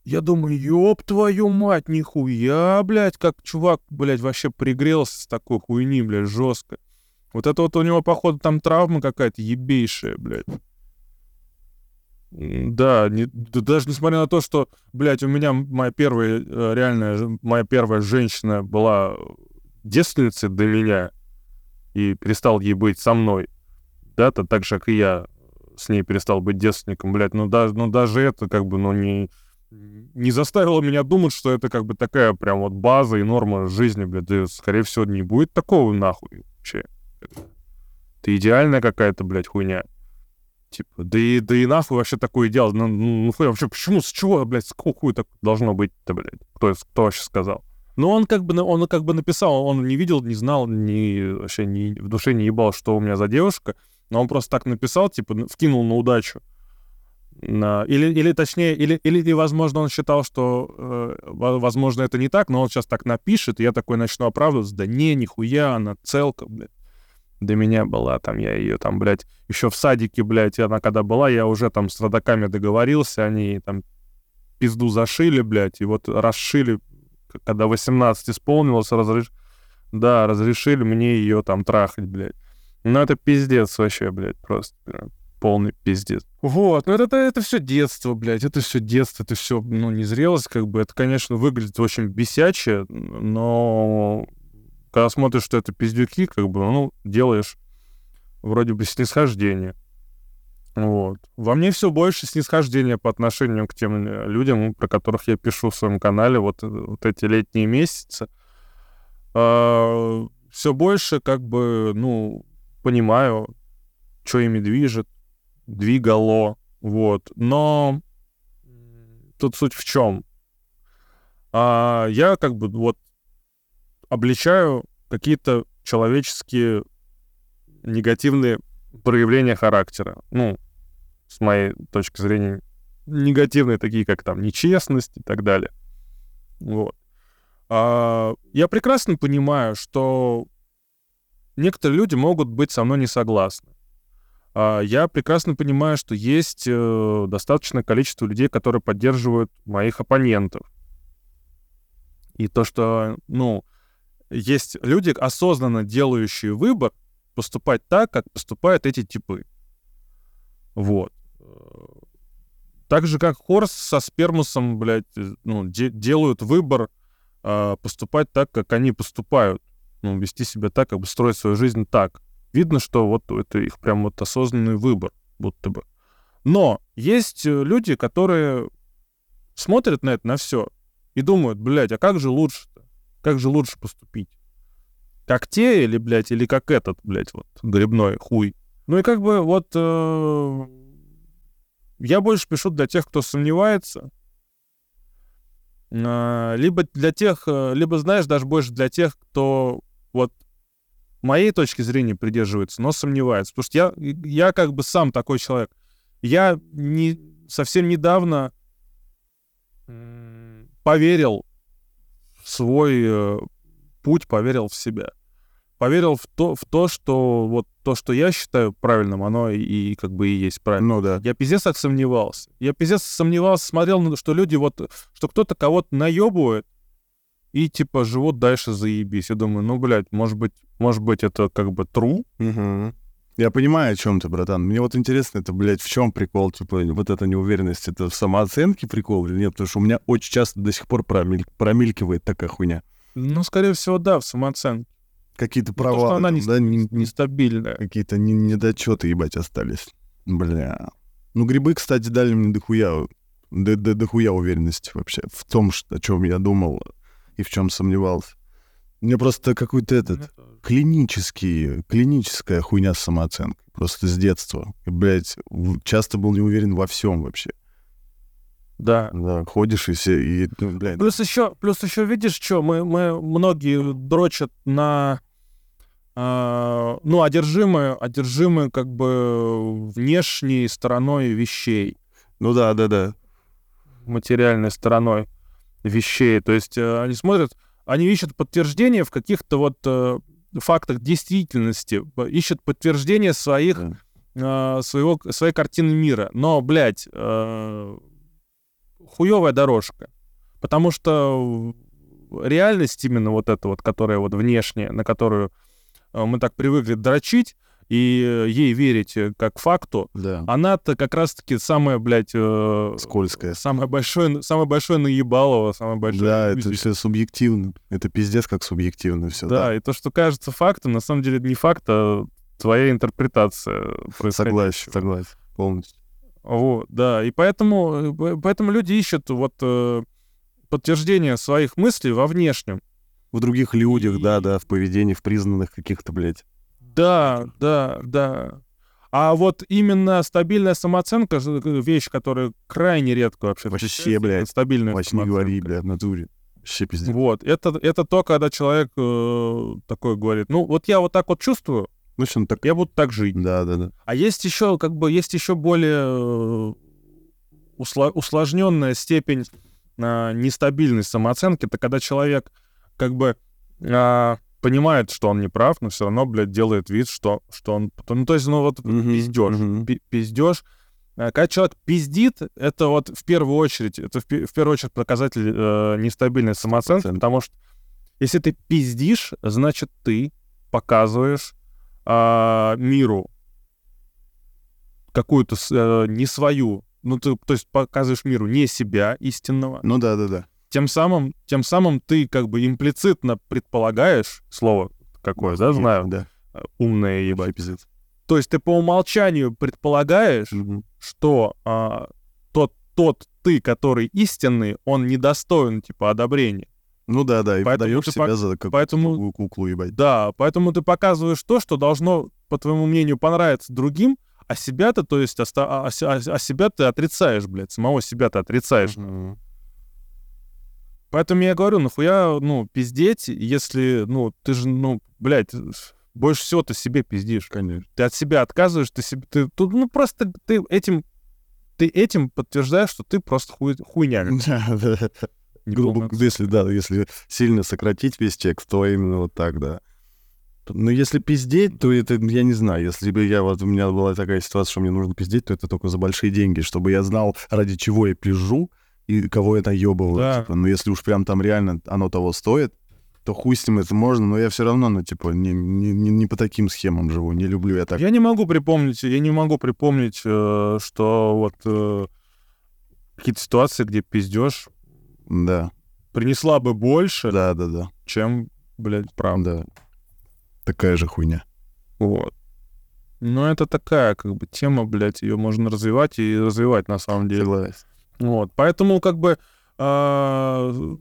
Я думаю, ёб твою мать, нихуя, блядь, как чувак, блядь, вообще пригрелся с такой хуйни, блядь, жестко. Вот это вот у него, походу, там травма какая-то ебейшая, блядь. Да, не- да даже несмотря на то, что, блядь, у меня моя первая, э, реальная, моя первая женщина была девственницей до меня и перестал ей быть со мной, да, то так же, как и я с ней перестал быть девственником, блядь, ну даже, ну даже это как бы, ну не, не заставило меня думать, что это как бы такая прям вот база и норма жизни, блядь, да, скорее всего, не будет такого нахуй вообще. Это идеальная какая-то, блядь, хуйня. Типа, да и, да и нахуй вообще такое дело. Ну, ну, ну хуй, вообще, почему, с чего, блядь, с какого так должно быть-то, блядь? Кто, кто вообще сказал? Ну, он как бы, он как бы написал, он не видел, не знал, ни, вообще ни, в душе не ебал, что у меня за девушка, но он просто так написал, типа, вкинул на удачу. На- или, или точнее, или, или, возможно, он считал, что, э, во- возможно, это не так, но он сейчас так напишет, и я такой начну оправдываться, да не, нихуя, она целка, блядь. До меня была, там, я ее там, блядь, еще в садике, блядь, она когда была, я уже там с родаками договорился, они там пизду зашили, блядь, и вот расшили, когда 18 исполнилось, разреш... да, разрешили мне ее там трахать, блядь. Ну, это пиздец вообще, блядь, просто прям полный пиздец. Вот, ну это, это, это все детство, блядь, это все детство, это все, ну, незрелость, как бы, это, конечно, выглядит очень бесяче, но когда смотришь, что это пиздюки, как бы, ну, делаешь вроде бы снисхождение. Вот. Во мне все больше снисхождения по отношению к тем э, людям, про которых я пишу в своем канале вот, э, вот эти летние месяцы. все больше, как бы, ну, понимаю, что ими движет, двигало, вот. Но тут суть в чем? А, я как бы вот обличаю какие-то человеческие негативные проявления характера. Ну, с моей точки зрения, негативные, такие как там нечестность и так далее. Вот. А, я прекрасно понимаю, что некоторые люди могут быть со мной не согласны. А, я прекрасно понимаю, что есть э, достаточное количество людей, которые поддерживают моих оппонентов. И то, что, ну, есть люди, осознанно делающие выбор поступать так, как поступают эти типы. Вот. Так же, как Хорс со Спермусом, блядь, э, ну, де- делают выбор а, поступать так, как они поступают. Ну, вести себя так, как бы строить свою жизнь так. Видно, что вот это их прям вот осознанный выбор, будто бы. Но есть э, люди, которые смотрят на это, на все, и думают, блядь, а как же лучше-то? Как же лучше поступить? Как те или, блядь, или как этот, блядь, вот, грибной хуй? Ну и как бы вот э, я больше пишу для тех, кто сомневается, э, либо для тех, э, либо, знаешь, даже больше для тех, кто вот моей точки зрения придерживается, но сомневается. Потому что я, я как бы сам такой человек. Я не, совсем недавно поверил свой э, путь, поверил в себя поверил в то, в то, что вот то, что я считаю правильным, оно и, и как бы и есть правильно. Ну да. Я пиздец так сомневался. Я пиздец сомневался, смотрел, на что люди вот, что кто-то кого-то наебывает и типа живут дальше заебись. Я думаю, ну, блядь, может быть, может быть, это как бы true. Угу. Я понимаю, о чем ты, братан. Мне вот интересно, это, блядь, в чем прикол, типа, вот эта неуверенность, это в самооценке прикол или нет? Потому что у меня очень часто до сих пор промель... промелькивает такая хуйня. Ну, скорее всего, да, в самооценке. Какие-то права. Ну, то, что она не, да, не, нестабильная. Какие-то не, недочеты, ебать, остались. Бля. Ну, грибы, кстати, дали мне дохуя, до, до, дохуя уверенности вообще в том, что, о чем я думал и в чем сомневался. Мне просто какой-то этот клинический, клиническая хуйня с самооценкой. Просто с детства. Блять, часто был не уверен во всем вообще. Да. Да, ходишь и все, и, ну, блядь. Плюс еще, плюс еще, видишь, что мы, мы многие дрочат на э, ну, одержимые, одержимые как бы внешней стороной вещей. Ну да, да, да. Материальной стороной вещей. То есть э, они смотрят, они ищут подтверждение в каких-то вот э, фактах действительности, ищут подтверждение своих, да. э, своего, своей картины мира. Но, блядь, э, хуевая дорожка. Потому что реальность именно вот эта вот, которая вот внешняя, на которую э, мы так привыкли дрочить, и ей верить э, как факту, да. она-то как раз-таки самая, блядь... Э, Скользкая. Самое большое, самое большое наебалово, самое большое... Да, это все субъективно. Это пиздец как субъективно все. Да, да, и то, что кажется фактом, на самом деле не факт, а твоя интерпретация Согласен, согласен, полностью. Вот, да. И поэтому, э, поэтому люди ищут вот э, подтверждение своих мыслей во внешнем. В других людях, и... да, да, в поведении, в признанных каких-то, блядь. Да, да, да. А вот именно стабильная самооценка — вещь, которая крайне редко вообще... Вообще, блядь. Стабильная Вообще не говори, блядь, в натуре. Вообще пиздец. Вот. Это, это то, когда человек э, такой говорит, ну, вот я вот так вот чувствую, ну, что, так... Я буду так жить. Да, да, да. А есть еще, как бы, есть еще более э, усла- усложненная степень э, нестабильной самооценки. Это когда человек, как бы, э, понимает, что он не прав, но все равно, блядь, делает вид, что, что он... Ну, то есть, ну, вот mm-hmm, пиздеж. Mm-hmm. Пиздеж. А когда человек пиздит, это вот в первую очередь, это в, в первую очередь показатель э, нестабильной самооценки, 100%. потому что если ты пиздишь, значит, ты показываешь а, миру какую-то а, не свою, ну ты, то есть показываешь миру не себя истинного. Ну да, да, да. Тем самым, тем самым ты как бы имплицитно предполагаешь слово какое, да, знаю, да. А, умное ебать. То есть ты по умолчанию предполагаешь, mm-hmm. что а, тот, тот ты, который истинный, он недостоин типа одобрения. Ну да, да, и поэтому себя пок... за как поэтому... куклу, ебать. Да, поэтому ты показываешь то, что должно, по твоему мнению, понравиться другим, а себя-то, то есть, оста... а, а, а себя ты отрицаешь, блядь, самого себя ты отрицаешь. Mm-hmm. Поэтому я говорю, нахуя, ну, пиздеть, если, ну, ты же, ну, блядь, больше всего ты себе пиздишь. Конечно. Ты от себя отказываешь, ты себе, ты, тут, ну, просто ты этим, ты этим подтверждаешь, что ты просто хуй, хуйня. Да, да грубо, если, да, если сильно сократить весь текст, то именно вот так, да. Но если пиздеть, то это, я не знаю, если бы я, вот у меня была такая ситуация, что мне нужно пиздеть, то это только за большие деньги, чтобы я знал, ради чего я пизжу и кого я наебываю. Да. Типа. Но если уж прям там реально оно того стоит, то хуй с ним это можно, но я все равно, ну, типа, не, не, не по таким схемам живу, не люблю я так. Я не могу припомнить, я не могу припомнить, э, что вот э, какие-то ситуации, где пиздешь, да. Принесла бы больше, да, да, да. чем, блядь, правда. Да. Такая же хуйня. Вот. Но это такая, как бы, тема, блядь, ее можно развивать и развивать на самом деле. Согласен. Вот. Поэтому, как бы, э,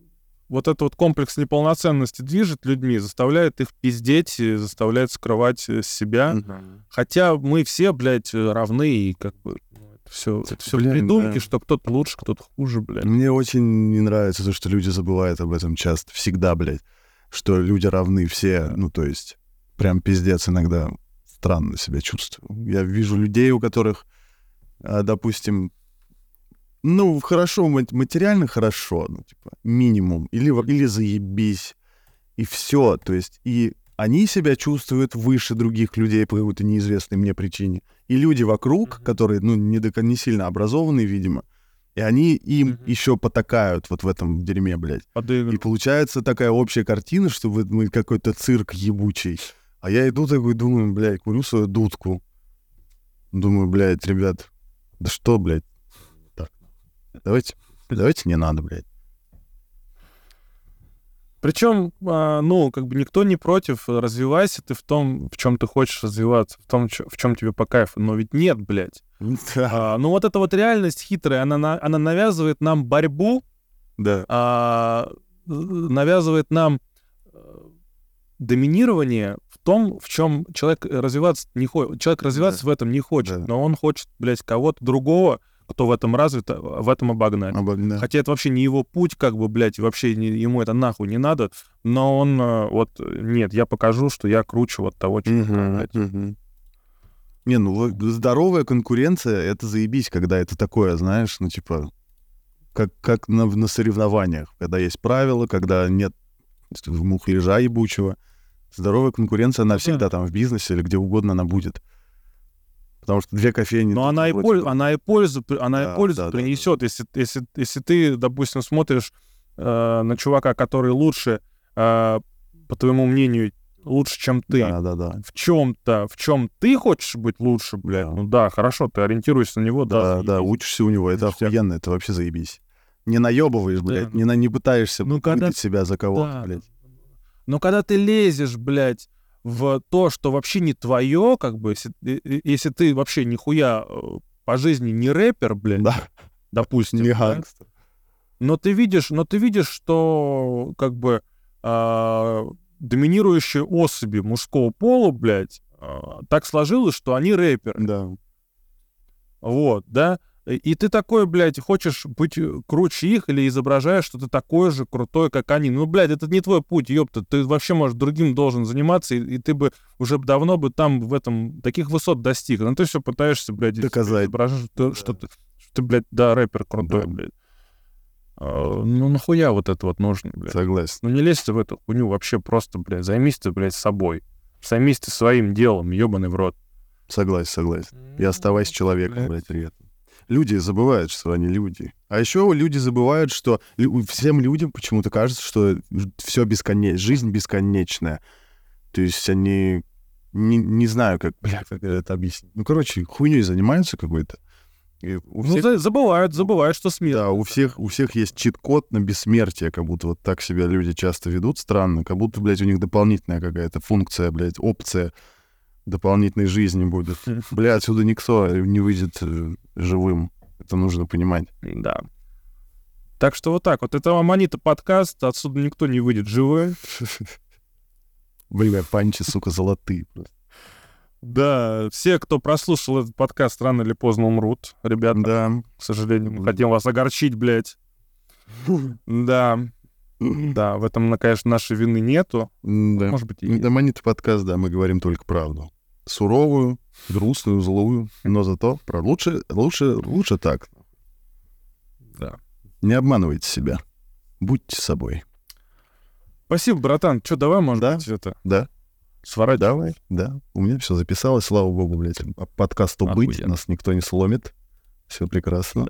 вот этот вот комплекс неполноценности движет людьми, заставляет их пиздеть, заставляет скрывать э, себя. Хотя мы все, блядь, равны, и как бы все, это все Блин, придумки, да. что кто-то лучше, кто-то хуже, блядь. Мне очень не нравится то, что люди забывают об этом часто, всегда, блядь, что люди равны все, ну, то есть, прям пиздец иногда странно себя чувствую. Я вижу людей, у которых, а, допустим, ну, хорошо, мат- материально хорошо, ну, типа, минимум, или, или заебись, и все, то есть, и они себя чувствуют выше других людей по какой-то неизвестной мне причине. И люди вокруг, Мгм. которые, ну, не, до- не сильно образованные, видимо, и они им Мгм. еще потакают вот в этом дерьме, блядь. И Подыгрывают. получается такая общая картина, что вот мы какой-то цирк ебучий. А я иду такой, думаю, блядь, курю свою дудку. Думаю, блядь, ребят, да что, блядь, давайте, давайте не надо, блядь. Причем, а, ну, как бы никто не против, развивайся ты в том, в чем ты хочешь развиваться, в том, в чем тебе по кайфу. Но ведь нет, блядь. Да, А, ну, вот эта вот реальность хитрая, она, на- она навязывает нам борьбу, да, а, навязывает нам э, доминирование в том, в чем человек развиваться не хочет. Человек развиваться в этом не хочет, Да. но он хочет, блядь, кого-то другого, кто в этом развит, в этом обогнать. Обо- да. Хотя это вообще не его путь, как бы, блядь, вообще не- ему это нахуй не надо, но он э, вот, нет, я покажу, что я круче вот того, Мгм, блядь. мгм. Не, ну здоровая конкуренция, это заебись, когда это такое, знаешь, ну типа, как, как на, на соревнованиях, когда есть правила, когда нет мухляжа ебучего. Здоровая конкуренция, она Ну да. всегда там в бизнесе или где угодно она будет. Потому что две кофейни... Но она и, пользу, она и пользу, она Да, и пользу да, да, принесет, если, если, если ты, допустим, смотришь э, на чувака, который лучше, э, по твоему мнению, лучше, чем ты, Да, да, да. в чем-то, в чем ты хочешь быть лучше, блядь, Да. ну да, хорошо, ты ориентируешься на него, да. Да, да, учишься у него, это Ништяк. охуенно, это вообще заебись. Не наебываешь, блядь, Да. не, на, не пытаешься Ну, когда- себя за кого-то, Да. блядь. Но когда ты лезешь, блядь, в то, что вообще не твое, как бы, если, если ты вообще нихуя э, по жизни не рэпер, блядь, Да, допустим, не да, гангстер. но ты видишь, но ты видишь, что как бы а, доминирующие особи мужского пола, блядь, а, так сложилось, что они рэперы. Да. Вот, да? И- ты такой, блядь, хочешь быть э, круче их или изображаешь, что ты такой же крутой, как они. Ну, блядь, это не твой путь, ёпта. Ты вообще, может, другим должен заниматься, и, и ты бы уже давно бы там в этом таких высот достиг. Но ты все пытаешься, блядь, Доказать. изображать, что, Да. что ты, что ты, блядь, да, рэпер крутой, Да. блядь. А, ну, нахуя вот это вот нужно, блядь? Согласен. Ну, не лезь ты в эту хуйню вообще просто, блядь, займись ты, блядь, собой. Займись ты своим делом, ебаный в рот. Согласен, согласен. И оставайся человеком, блядь, при этом. Люди забывают, что они люди. А еще люди забывают, что всем людям почему-то кажется, что все бесконечно, жизнь бесконечная. То есть они не, не знаю, как, бля, как это объяснить. Ну, короче, хуйней занимаются какой-то. И у Ну, всех, за- забывают, забывают, что смерть. да, у всех, у всех есть чит-код на бессмертие, как будто вот так себя люди часто ведут странно, как будто, блядь, у них дополнительная какая-то функция, блядь, опция дополнительной жизни будет. Бля, отсюда никто не выйдет э, живым. Это нужно понимать. Да. Так что вот так вот. Это Аманита подкаст, отсюда никто не выйдет живой. Бля, панчи, сука, золотые. просто. Да, все, кто прослушал этот подкаст, рано или поздно умрут. Ребята, Да. к сожалению, мы хотим вас огорчить, блядь. Да, да, в этом, конечно, нашей вины нету. Да. Может быть, и Манит подкаст, да, мы говорим только правду. Суровую, грустную, злую, но зато про лучше, лучше, лучше так. Да. Не обманывайте себя. Будьте собой. Спасибо, братан. Че, давай, может Да. быть, это, Да, сворачивать? давай, да. У меня все записалось, слава богу, блядь. Подкасту быть, Охуенно. нас никто не сломит. Все прекрасно.